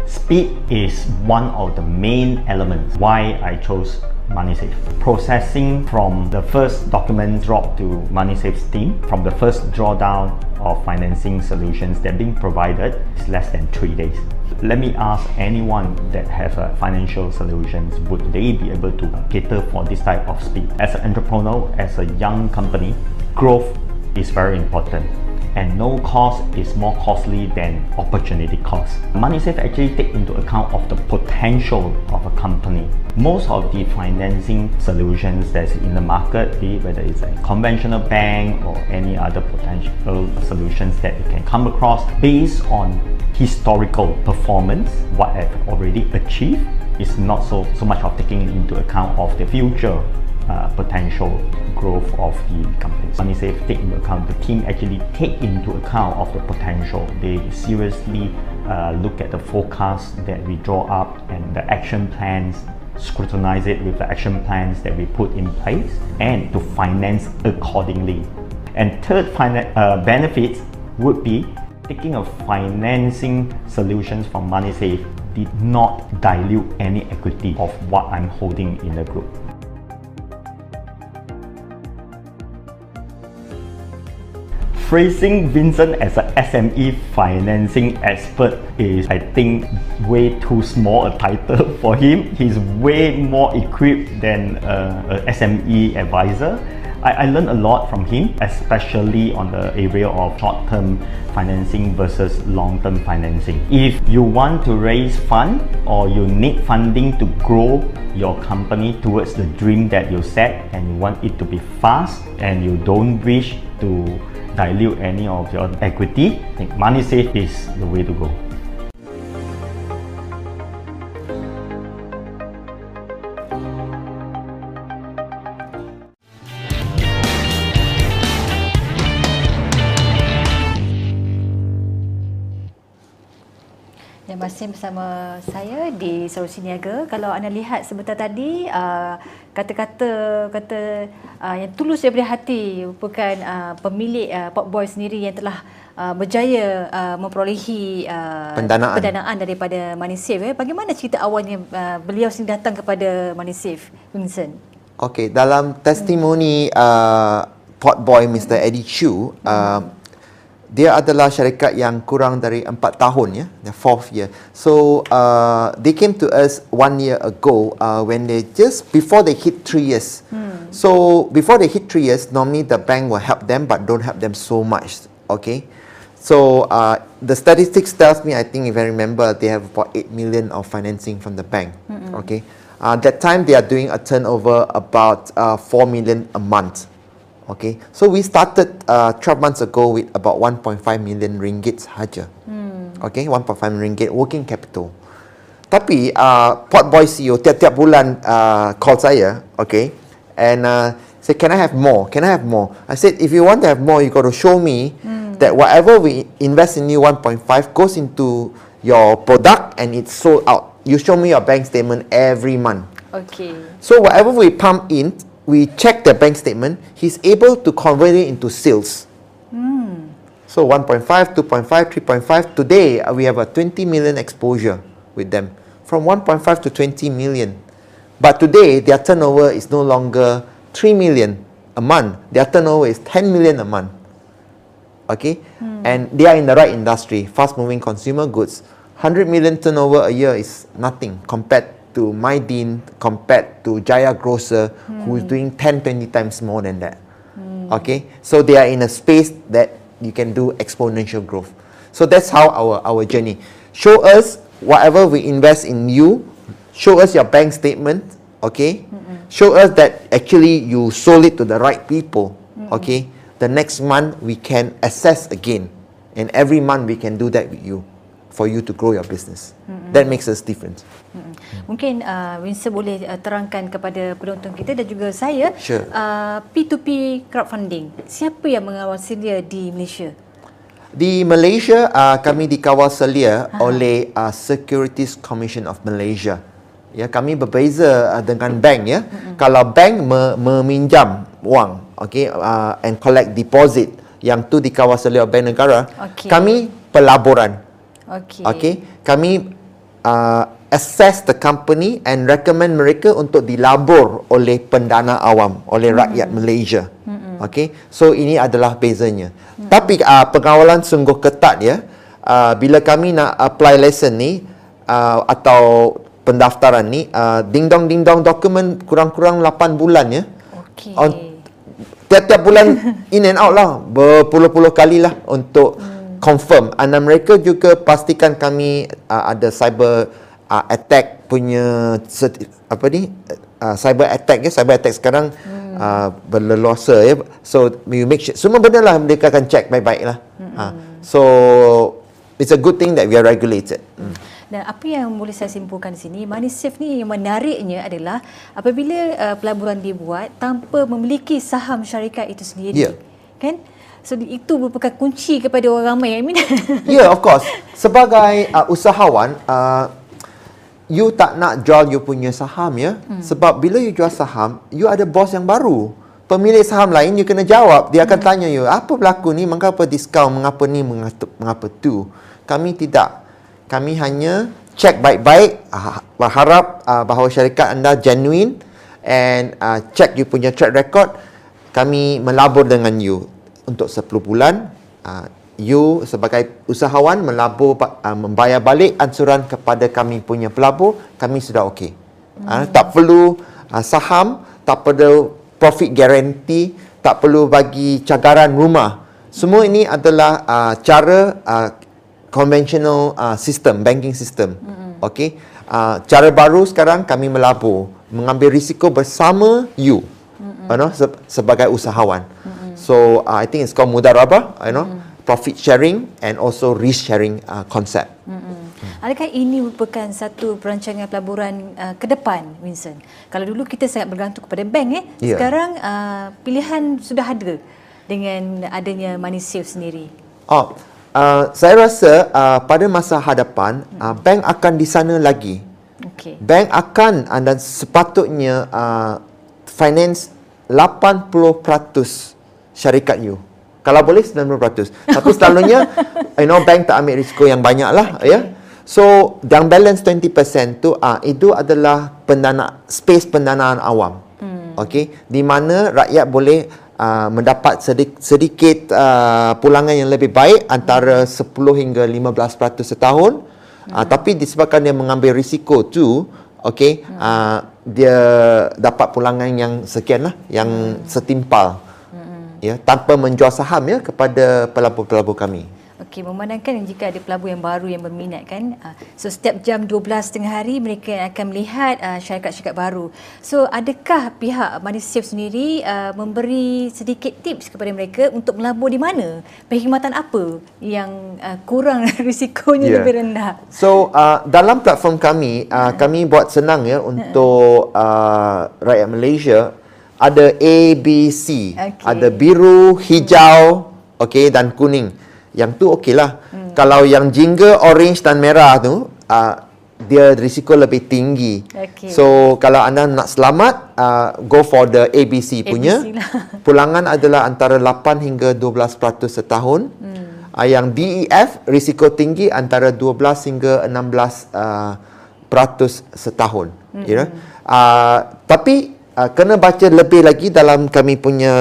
Speed is one of the main elements why I chose MoneySafe. Processing from the first document drop to MoneySafe's team, from the first drawdown of financing solutions that being provided is less than three days. Let me ask anyone that have a financial solutions, would they be able to cater for this type of speed? As an entrepreneur, as a young company, growth is very important and no cost is more costly than opportunity cost. Money MoneySafe actually take into account of the potential of a company. Most of the financing solutions that's in the market, be it whether it's a conventional bank or any other potential solutions that you can come across based on historical performance, what I've already achieved, is not so, so much of taking into account of the future uh, potential growth of the company. MoneySafe take into account, the team actually take into account of the potential. They seriously uh, look at the forecast that we draw up and the action plans, scrutinize it with the action plans that we put in place and to finance accordingly. And third uh, benefits would be taking of financing solutions from MoneySafe did not dilute any equity of what I'm holding in the group. Phrasing Vincent as an SME financing expert is, I think, way too small a title for him. He's way more equipped than uh, a SME advisor. I, I learned a lot from him, especially on the area of short-term financing versus long-term financing. If you want to raise fund or you need funding to grow your company towards the dream that you set and you want it to be fast and you don't wish to dilute any of your equity, I think MoneySafe is the way to go. Dan masih bersama saya di Solusi Niaga. Kalau anda lihat sebentar tadi, uh, kata-kata kata uh, yang tulus daripada hati merupakan uh, pemilik uh, Popboy sendiri yang telah uh, berjaya uh, memperolehi uh, Pendanaan. pendanaan daripada MoneySafe. Eh. Bagaimana cerita awalnya uh, beliau sendiri datang kepada MoneySafe, Vincent? Okey, dalam testimoni uh, Potboy Mr. Eddie Chu, uh, dia adalah syarikat yang kurang dari empat tahun ya, the fourth year. So uh, they came to us one year ago uh, when they just before they hit three years. Hmm. So before they hit three years, normally the bank will help them but don't help them so much. Okay. So uh, the statistics tells me, I think if I remember, they have about 8 million of financing from the bank. Mm-mm. Okay. Uh, that time they are doing a turnover about uh, 4 million a month. Okay, so we started uh, 12 months ago with about 1.5 million ringgit sahaja. Hmm. Okay, 1.5 million ringgit working capital. Tapi uh, Port Boy CEO tiap-tiap bulan uh, call saya, okay, and uh, say, can I have more? Can I have more? I said, if you want to have more, you got to show me that whatever we invest in you 1.5 goes into your product and it's sold out. You show me your bank statement every month. Okay. So whatever we pump in, we check the bank statement, he's able to convert it into sales. Hmm. So 1.5, 2.5, 3.5. Today uh, we have a 20 million exposure with them. From 1.5 to 20 million. But today their turnover is no longer 3 million a month. Their turnover is 10 million a month. Okay? And they are in the right industry, fast moving consumer goods. 100 million turnover a year is nothing compared to Mydin, compared to Jaya Grocer, who is hmm. doing 10, 20 times more than that. Okay? So they are in a space that you can do exponential growth. So that's how our, our journey. Show us whatever we invest in you, show us your bank statement, okay? Show us that actually you sold it to the right people, okay? The next month we can assess again. And every month we can do that with you for you to grow your business. That makes us different. Mm-mm. Mungkin uh, Winston boleh uh, terangkan kepada penonton kita dan juga saya Sure. uh, P2P crowdfunding. Siapa yang mengawasi dia di Malaysia? Di Malaysia, uh, kami dikawal selia oleh uh, Securities Commission of Malaysia. Ya, kami berbeza uh, dengan bank ya. Mm-hmm. Kalau bank me- meminjam wang, okay, uh, and collect deposit yang tu dikawal selia oleh bank negara. Okey. Kami pelaburan. Okey. Okay, kami uh, assess the company and recommend mereka untuk dilabur oleh pendana awam, oleh rakyat Malaysia. Okay, so ini adalah bezanya. Tapi uh, pengawalan sungguh ketat ya. Uh, bila kami nak apply lesson ni uh, atau pendaftaran ni, uh, ding dong ding dong dokumen kurang-kurang 8 bulan ya. Okey. On, tiap-tiap bulan in and out lah berpuluh-puluh kali lah untuk confirm and mereka juga pastikan kami uh, ada cyber uh, attack punya apa ni uh, cyber attack ya cyber attack sekarang uh, berleluasa ya so we make sure semua benda lah mereka akan check baik-baik lah uh, so it's a good thing that we are regulated mm. Dan apa yang boleh saya simpulkan di sini, money safe ni yang menariknya adalah apabila uh, pelaburan dibuat tanpa memiliki saham syarikat itu sendiri. Ya. Kan? So itu merupakan kunci kepada orang ramai. I mean. Yeah, of course. Sebagai uh, usahawan, uh, you tak nak jual you punya saham ya. Hmm. Sebab bila you jual saham, you ada bos yang baru. Pemilik saham lain you kena jawab. Dia akan tanya you, apa berlaku ni? Mengapa diskaun? Mengapa ni? Mengapa, mengapa tu? Kami tidak. Kami hanya check baik-baik, ah, berharap uh, bahawa syarikat anda genuine and uh, check you punya track record. Kami melabur dengan you untuk 10 bulan. Uh, you sebagai usahawan melabur uh, membayar balik ansuran kepada kami punya pelabur, kami sudah okey. Hmm. Uh, tak perlu uh, saham, tak perlu profit guarantee, tak perlu bagi cagaran rumah. Semua ini adalah uh, cara uh, conventional uh, system, banking system. Mm-hmm. Okay. Uh, cara baru sekarang kami melabur, mengambil risiko bersama you. Mm-hmm. You know, se- sebagai usahawan. Mm-hmm. So uh, I think it's called mudarabah, you know, mm-hmm. profit sharing and also risk sharing uh, concept. Mm-mm. Adakah ini merupakan satu perancangan pelaburan uh, ke depan, Winston? Kalau dulu kita sangat bergantung kepada bank, eh, Ya. sekarang uh, pilihan sudah ada dengan adanya money safe sendiri. Oh, uh, saya rasa uh, pada masa hadapan uh, bank akan di sana lagi. Okey. Bank akan uh, dan sepatutnya uh, finance 80% syarikat you. Kalau boleh 90%. Tapi selalunya you know bank tak ambil risiko yang banyak lah okay. ya. So yang balance 20% tu ah uh, itu adalah pendana space pendanaan awam. Hmm. Okey, di mana rakyat boleh uh, mendapat sedikit, sedikit uh, pulangan yang lebih baik antara 10 hingga 15% setahun. Hmm. Uh, tapi disebabkan dia mengambil risiko tu, okey, hmm. uh, dia dapat pulangan yang sekian lah, yang hmm. setimpal. Ya, tanpa menjual saham ya kepada pelabur-pelabur kami. Okey, memandangkan jika ada pelabur yang baru yang berminat kan. Uh, so setiap jam 12 tengah hari mereka akan melihat uh, syarikat-syarikat baru. So adakah pihak MoneySafe sendiri uh, memberi sedikit tips kepada mereka untuk melabur di mana? Perkhidmatan apa yang uh, kurang risikonya Yeah. lebih rendah? So uh, dalam platform kami, uh, kami buat senang ya untuk uh, rakyat Malaysia ada A, B, C. Okey. Ada biru, hijau, okey dan kuning. Yang tu okey lah. Hmm. Kalau yang jingga, orange dan merah tu, uh, dia risiko lebih tinggi. Okey. So kalau anda nak selamat, uh, go for the ABC punya. ABC lah. Pulangan adalah antara 8 hingga 12% setahun. Hmm. Uh, yang DEF risiko tinggi antara 12 hingga 16 uh, peratus setahun. Mm-hmm. You know? uh, tapi uh, kena baca lebih lagi dalam kami punya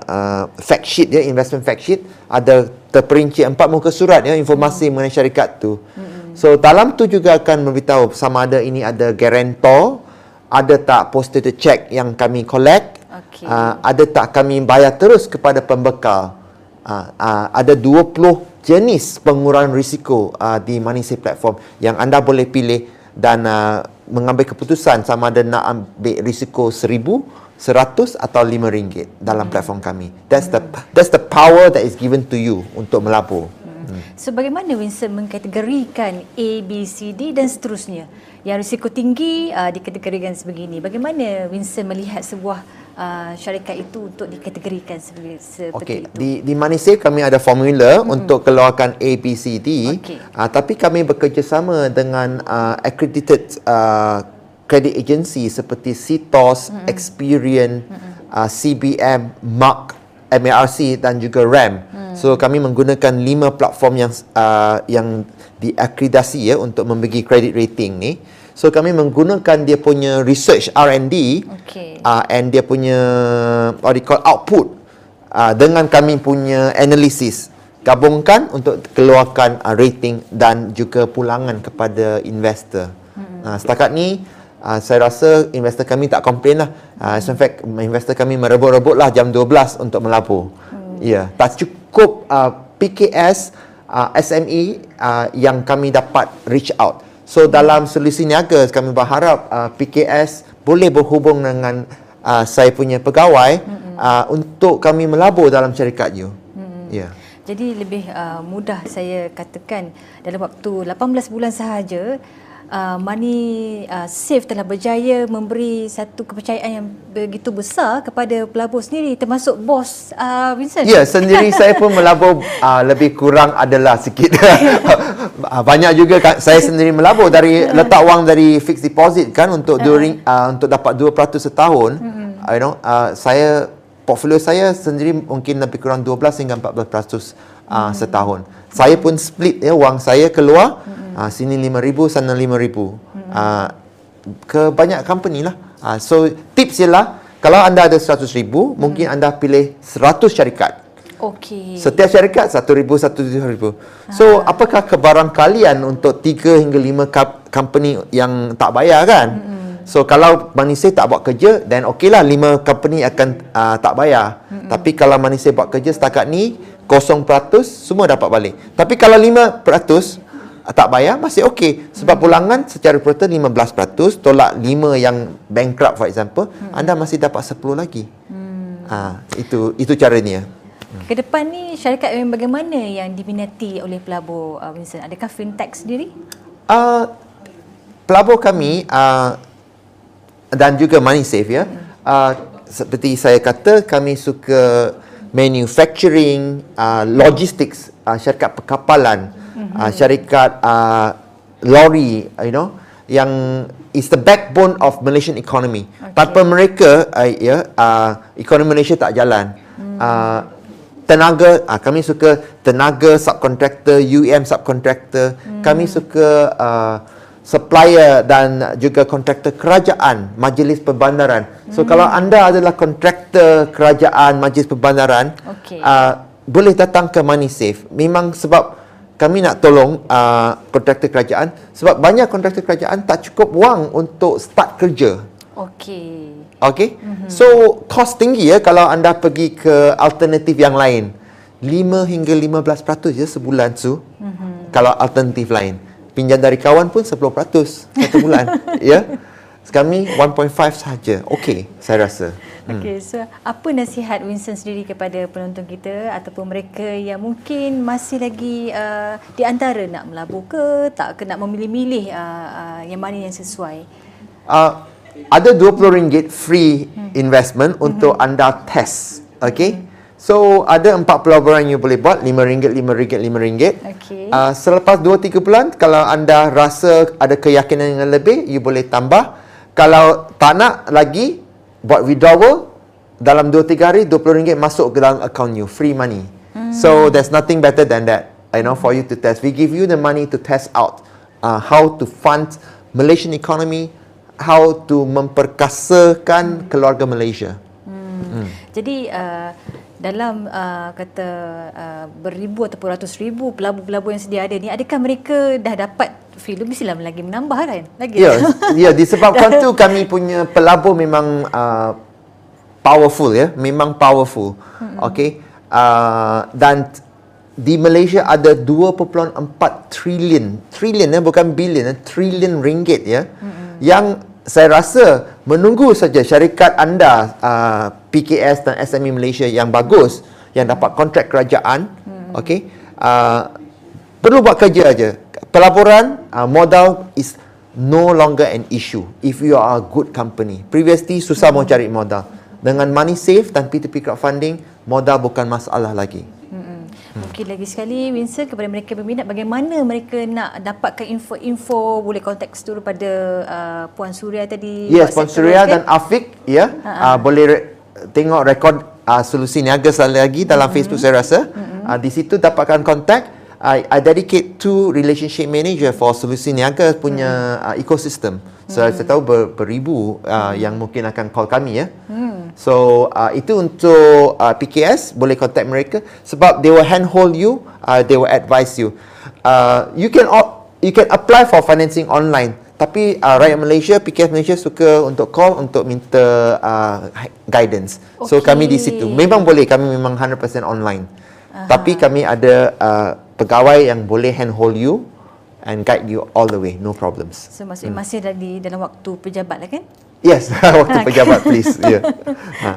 uh, fact sheet ya investment fact sheet ada terperinci empat muka surat ya informasi mm-hmm. mengenai syarikat tu. Mm-hmm. So dalam tu juga akan memberitahu sama ada ini ada guarantor, ada tak posted check yang kami collect, Okey. uh, ada tak kami bayar terus kepada pembekal. Uh, uh, ada 20 jenis pengurangan risiko uh, di MoneySafe platform yang anda boleh pilih dan uh, mengambil keputusan sama ada nak ambil risiko seribu, seratus atau lima ringgit dalam platform kami. That's the that's the power that is given to you untuk melabur. So bagaimana Winston mengkategorikan A, B, C, D dan seterusnya? Yang risiko tinggi uh, dikategorikan sebegini. Bagaimana Winston melihat sebuah uh, syarikat itu untuk dikategorikan sebagai, seperti Okey, itu? di di MoneySafe kami ada formula hmm. untuk keluarkan A, B, C, D. Okey. Uh, tapi kami bekerjasama dengan uh, accredited uh, credit agency seperti CITOS, hmm. Experian, hmm. Uh, CBM, MARC, MARC dan juga RAM. Hmm. So kami menggunakan lima platform yang uh, yang diakreditasi ya untuk membagi credit rating ni. So kami menggunakan dia punya research R&D Okey. uh, and dia punya what do you call output uh, dengan kami punya analysis gabungkan untuk keluarkan uh, rating dan juga pulangan kepada investor. Hmm. Uh, setakat ni uh, saya rasa investor kami tak komplain lah. Uh, in fact investor kami merebut-rebut lah jam 12 untuk melabur. Hmm. Ya, yeah. tak cukup uh, PKS uh, SME uh, yang kami dapat reach out. So dalam solusi niaga kami berharap uh, PKS boleh berhubung dengan uh, saya punya pegawai uh, untuk kami melabur dalam syarikat you. Ya. Yeah. Jadi lebih uh, mudah saya katakan dalam waktu 18 bulan sahaja uh, Money uh, Safe telah berjaya memberi satu kepercayaan yang begitu besar kepada pelabur sendiri termasuk bos uh, Vincent. Ya, yeah, sendiri saya pun melabur uh, lebih kurang adalah sikit. uh, banyak juga kan, saya sendiri melabur dari letak wang dari fixed deposit kan untuk during uh, untuk dapat 2% setahun. Mm-hmm. You know, uh, saya portfolio saya sendiri mungkin lebih kurang 12 hingga 14% uh, hmm. setahun. Saya pun split ya wang saya keluar hmm. Uh, sini 5000 sana 5000. Hmm. Uh, ke banyak company lah. Uh, so tips ialah kalau anda ada 100,000 hmm. mungkin anda pilih 100 syarikat. Okey. Setiap syarikat 1000 1000. So ha. apakah kebarangkalian untuk 3 hingga 5 company yang tak bayar kan? Hmm. So kalau Manisih tak buat kerja then okeylah lima company akan uh, tak bayar. Mm-hmm. Tapi kalau Manisih buat kerja setakat ni 0% semua dapat balik. Tapi kalau 5% uh, tak bayar masih okey sebab pulangan secara proten 15% tolak 5 yang bankrupt for example mm-hmm. anda masih dapat 10 lagi. Mm. Ah itu itu caranya. Ke depan ni syarikat yang bagaimana yang diminati oleh pelabur uh, Winston? Adakah fintech sendiri? Uh, pelabur kami uh, dan juga money save ya. Uh, seperti saya kata kami suka manufacturing, uh, logistics, uh, syarikat perkapalan, uh, syarikat uh, lori, you know, yang is the backbone of Malaysian economy. Okay. Tanpa mereka, uh, ya, uh, ekonomi Malaysia tak jalan. Hmm. Uh, tenaga, uh, kami suka tenaga subcontractor, UM subcontractor. Hmm. Kami suka uh, supplier dan juga kontraktor kerajaan majlis perbandaran. So hmm. kalau anda adalah kontraktor kerajaan majlis perbandaran, okay. uh, boleh datang ke MoneySafe. Memang sebab kami nak tolong uh, kontraktor kerajaan sebab banyak kontraktor kerajaan tak cukup wang untuk start kerja. Okey. Okey. Mm-hmm. So cost tinggi ya kalau anda pergi ke alternatif yang lain. 5 hingga 15% je sebulan tu. Mm-hmm. Kalau alternatif lain. Pinjam dari kawan pun 10% satu bulan. ya. Kami 1.5 saja. Okey, saya rasa. Hmm. Okey, so apa nasihat Winston sendiri kepada penonton kita ataupun mereka yang mungkin masih lagi uh, di antara nak melabur ke, tak ke nak memilih-milih uh, uh, yang mana yang sesuai? Uh, ada RM20 free hmm. investment hmm. untuk anda test. Okey. Hmm. So ada empat pelaburan yang boleh buat RM5, RM5, RM5. Okay. Uh, selepas 2-3 bulan kalau anda rasa ada keyakinan yang lebih, you boleh tambah kalau tak nak lagi buat withdrawal dalam 2 3 hari RM20 masuk ke dalam account you free money. Hmm. So there's nothing better than that. You know for you to test. We give you the money to test out uh, how to fund Malaysian economy, how to memperkasakan keluarga Malaysia. Hmm. Hmm. Jadi uh, dalam uh, kata uh, beribu ataupun ratus ribu pelabur-pelabur yang sedia ada ni adakah mereka dah dapat filem? Mestilah lagi menambah kan? Lagi. Ya ya disebabkan tu kami punya pelabur memang uh, powerful ya. Memang powerful. Hmm. okey uh, dan di Malaysia ada 2.4 trilion trilion ya bukan bilion ya trilion ringgit ya. Hmm. yang saya rasa menunggu saja syarikat anda uh, PKS dan SME Malaysia yang bagus yang dapat kontrak kerajaan hmm. okey uh, perlu buat kerja aja pelaburan uh, modal is no longer an issue if you are a good company previously susah hmm. mau cari modal dengan money safe dan P2P crowdfunding modal bukan masalah lagi Mungkin lagi sekali Winston kepada mereka berminat bagaimana mereka nak dapatkan info-info boleh kontak dulu pada uh, Puan Suria tadi. Yes, Puan Suria kan? dan Afiq ya. Uh, boleh re- tengok rekod uh, solusi niaga sekali lagi dalam mm-hmm. Facebook saya rasa. Mm-hmm. Uh, di situ dapatkan kontak. I, I dedicate to relationship manager for solusi niaga punya mm-hmm. uh, ecosystem. So mm-hmm. saya tahu ber, beribu uh, mm-hmm. yang mungkin akan call kami ya. Mm-hmm. So uh, itu untuk uh, PKS boleh contact mereka sebab they will handhold you, uh, they will advise you. Uh, you can you can apply for financing online. Tapi uh, rakyat Malaysia, PKS Malaysia suka untuk call untuk minta uh, guidance. Okay. So kami di situ. Memang boleh kami memang 100% online. Uh-huh. Tapi kami ada uh, pegawai yang boleh handhold you and guide you all the way, no problems. So maksudnya hmm. masih di dalam waktu pejabat lah kan? Yes, waktu pejabat please. Yeah. Ha.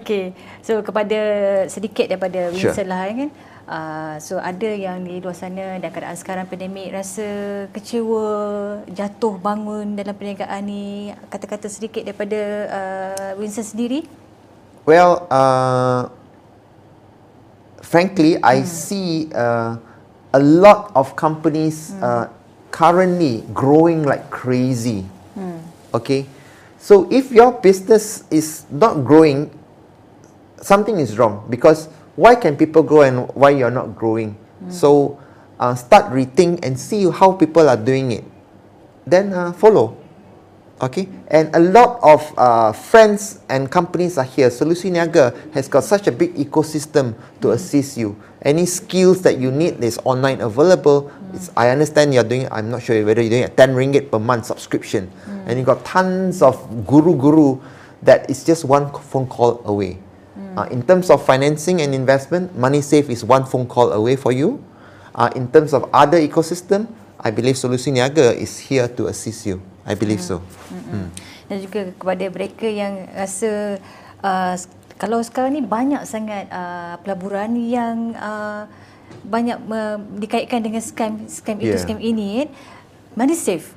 Okay. So kepada sedikit daripada Winston sure. lah kan. Uh, so ada yang di luar sana dan keadaan sekarang pandemik rasa kecewa, jatuh bangun dalam perniagaan ni. Kata-kata sedikit daripada uh, Winston sendiri. Well, uh, frankly, hmm. I see uh, a lot of companies hmm. uh, currently growing like crazy. Hmm. Okay. So if your business is not growing, something is wrong because why can people grow and why you're not growing? Mm. So uh, start rethink and see how people are doing it. Then uh, follow. Okay, and a lot of uh, friends and companies are here. Solusi Niaga has got such a big ecosystem to mm. assist you. Any skills that you need is online available. Mm. I understand you're doing. I'm not sure whether you're doing a 10 ringgit per month subscription, mm. and you got tons of guru guru that is just one phone call away. Mm. Uh, in terms of financing and investment, MoneySafe is one phone call away for you. Uh, in terms of other ecosystem, I believe Solusi Niaga is here to assist you. I believe hmm. so. Hmm. Dan juga kepada mereka yang rasa uh, kalau sekarang ni banyak sangat uh, pelaburan yang uh, banyak uh, dikaitkan dengan scam scam itu scam ini kan. Mana safe?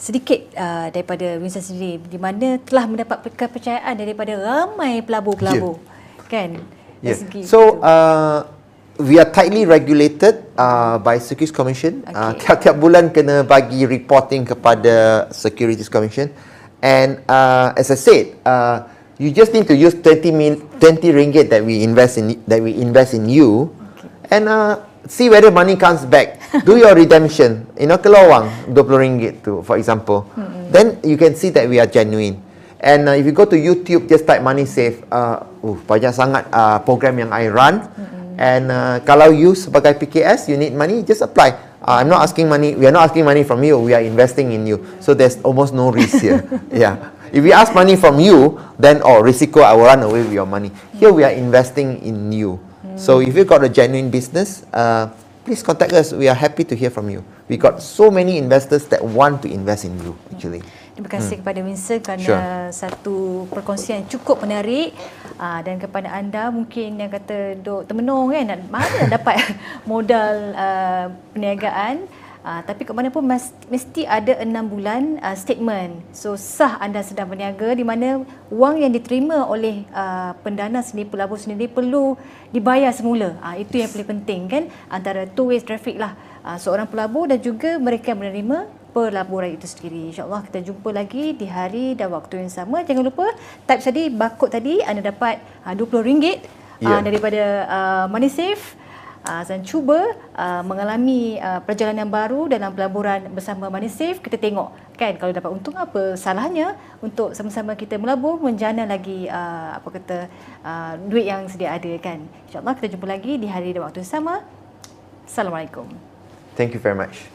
Sedikit uh, daripada Winston sendiri di mana telah mendapat kepercayaan daripada ramai pelabur-pelabur. Yeah. Kan? Yeah. So uh, we are tightly regulated uh, by Securities Commission. Uh, okay. Uh, tiap-tiap bulan kena bagi reporting kepada Securities Commission. And uh, as I said, uh, you just need to use 20 mil, 20 ringgit that we invest in that we invest in you, okay. and uh, see whether money comes back. Do your redemption. You know, kalau wang 20 ringgit to, for example, mm-hmm. then you can see that we are genuine. And uh, if you go to YouTube, just type money safe. Uh, uh, banyak sangat uh, program yang I run. Mm-hmm. And uh, kalau you sebagai PKS, you need money, just apply. Uh, I'm not asking money. We are not asking money from you. We are investing in you. So there's almost no risk here. yeah. If we ask money from you, then oh, risiko I will run away with your money. Here we are investing in you. So if you got a genuine business, uh, please contact us. We are happy to hear from you. We got so many investors that want to invest in you actually. Terima kasih hmm. kepada Winston kerana Sure. satu perkongsian yang cukup menarik uh, dan kepada anda mungkin yang kata duk termenung kan mana nak dapat modal uh, perniagaan Uh, tapi ke mana pun mas, mesti ada enam bulan uh, statement. So sah anda sedang berniaga di mana wang yang diterima oleh uh, pendana sendiri, pelabur sendiri perlu dibayar semula. Uh, itu yang paling penting kan antara two ways traffic lah. Uh, seorang pelabur dan juga mereka yang menerima pelaburan itu sendiri. InsyaAllah kita jumpa lagi di hari dan waktu yang sama. Jangan lupa type tadi, barcode tadi anda dapat uh, RM20 uh, Ya. daripada uh, MoneySafe uh, dan cuba uh, mengalami uh, perjalanan baru dalam pelaburan bersama MoneySafe. Kita tengok kan kalau dapat untung apa salahnya untuk sama-sama kita melabur menjana lagi uh, apa kata uh, duit yang sedia ada kan. InsyaAllah kita jumpa lagi di hari dan waktu yang sama. Assalamualaikum. Thank you very much.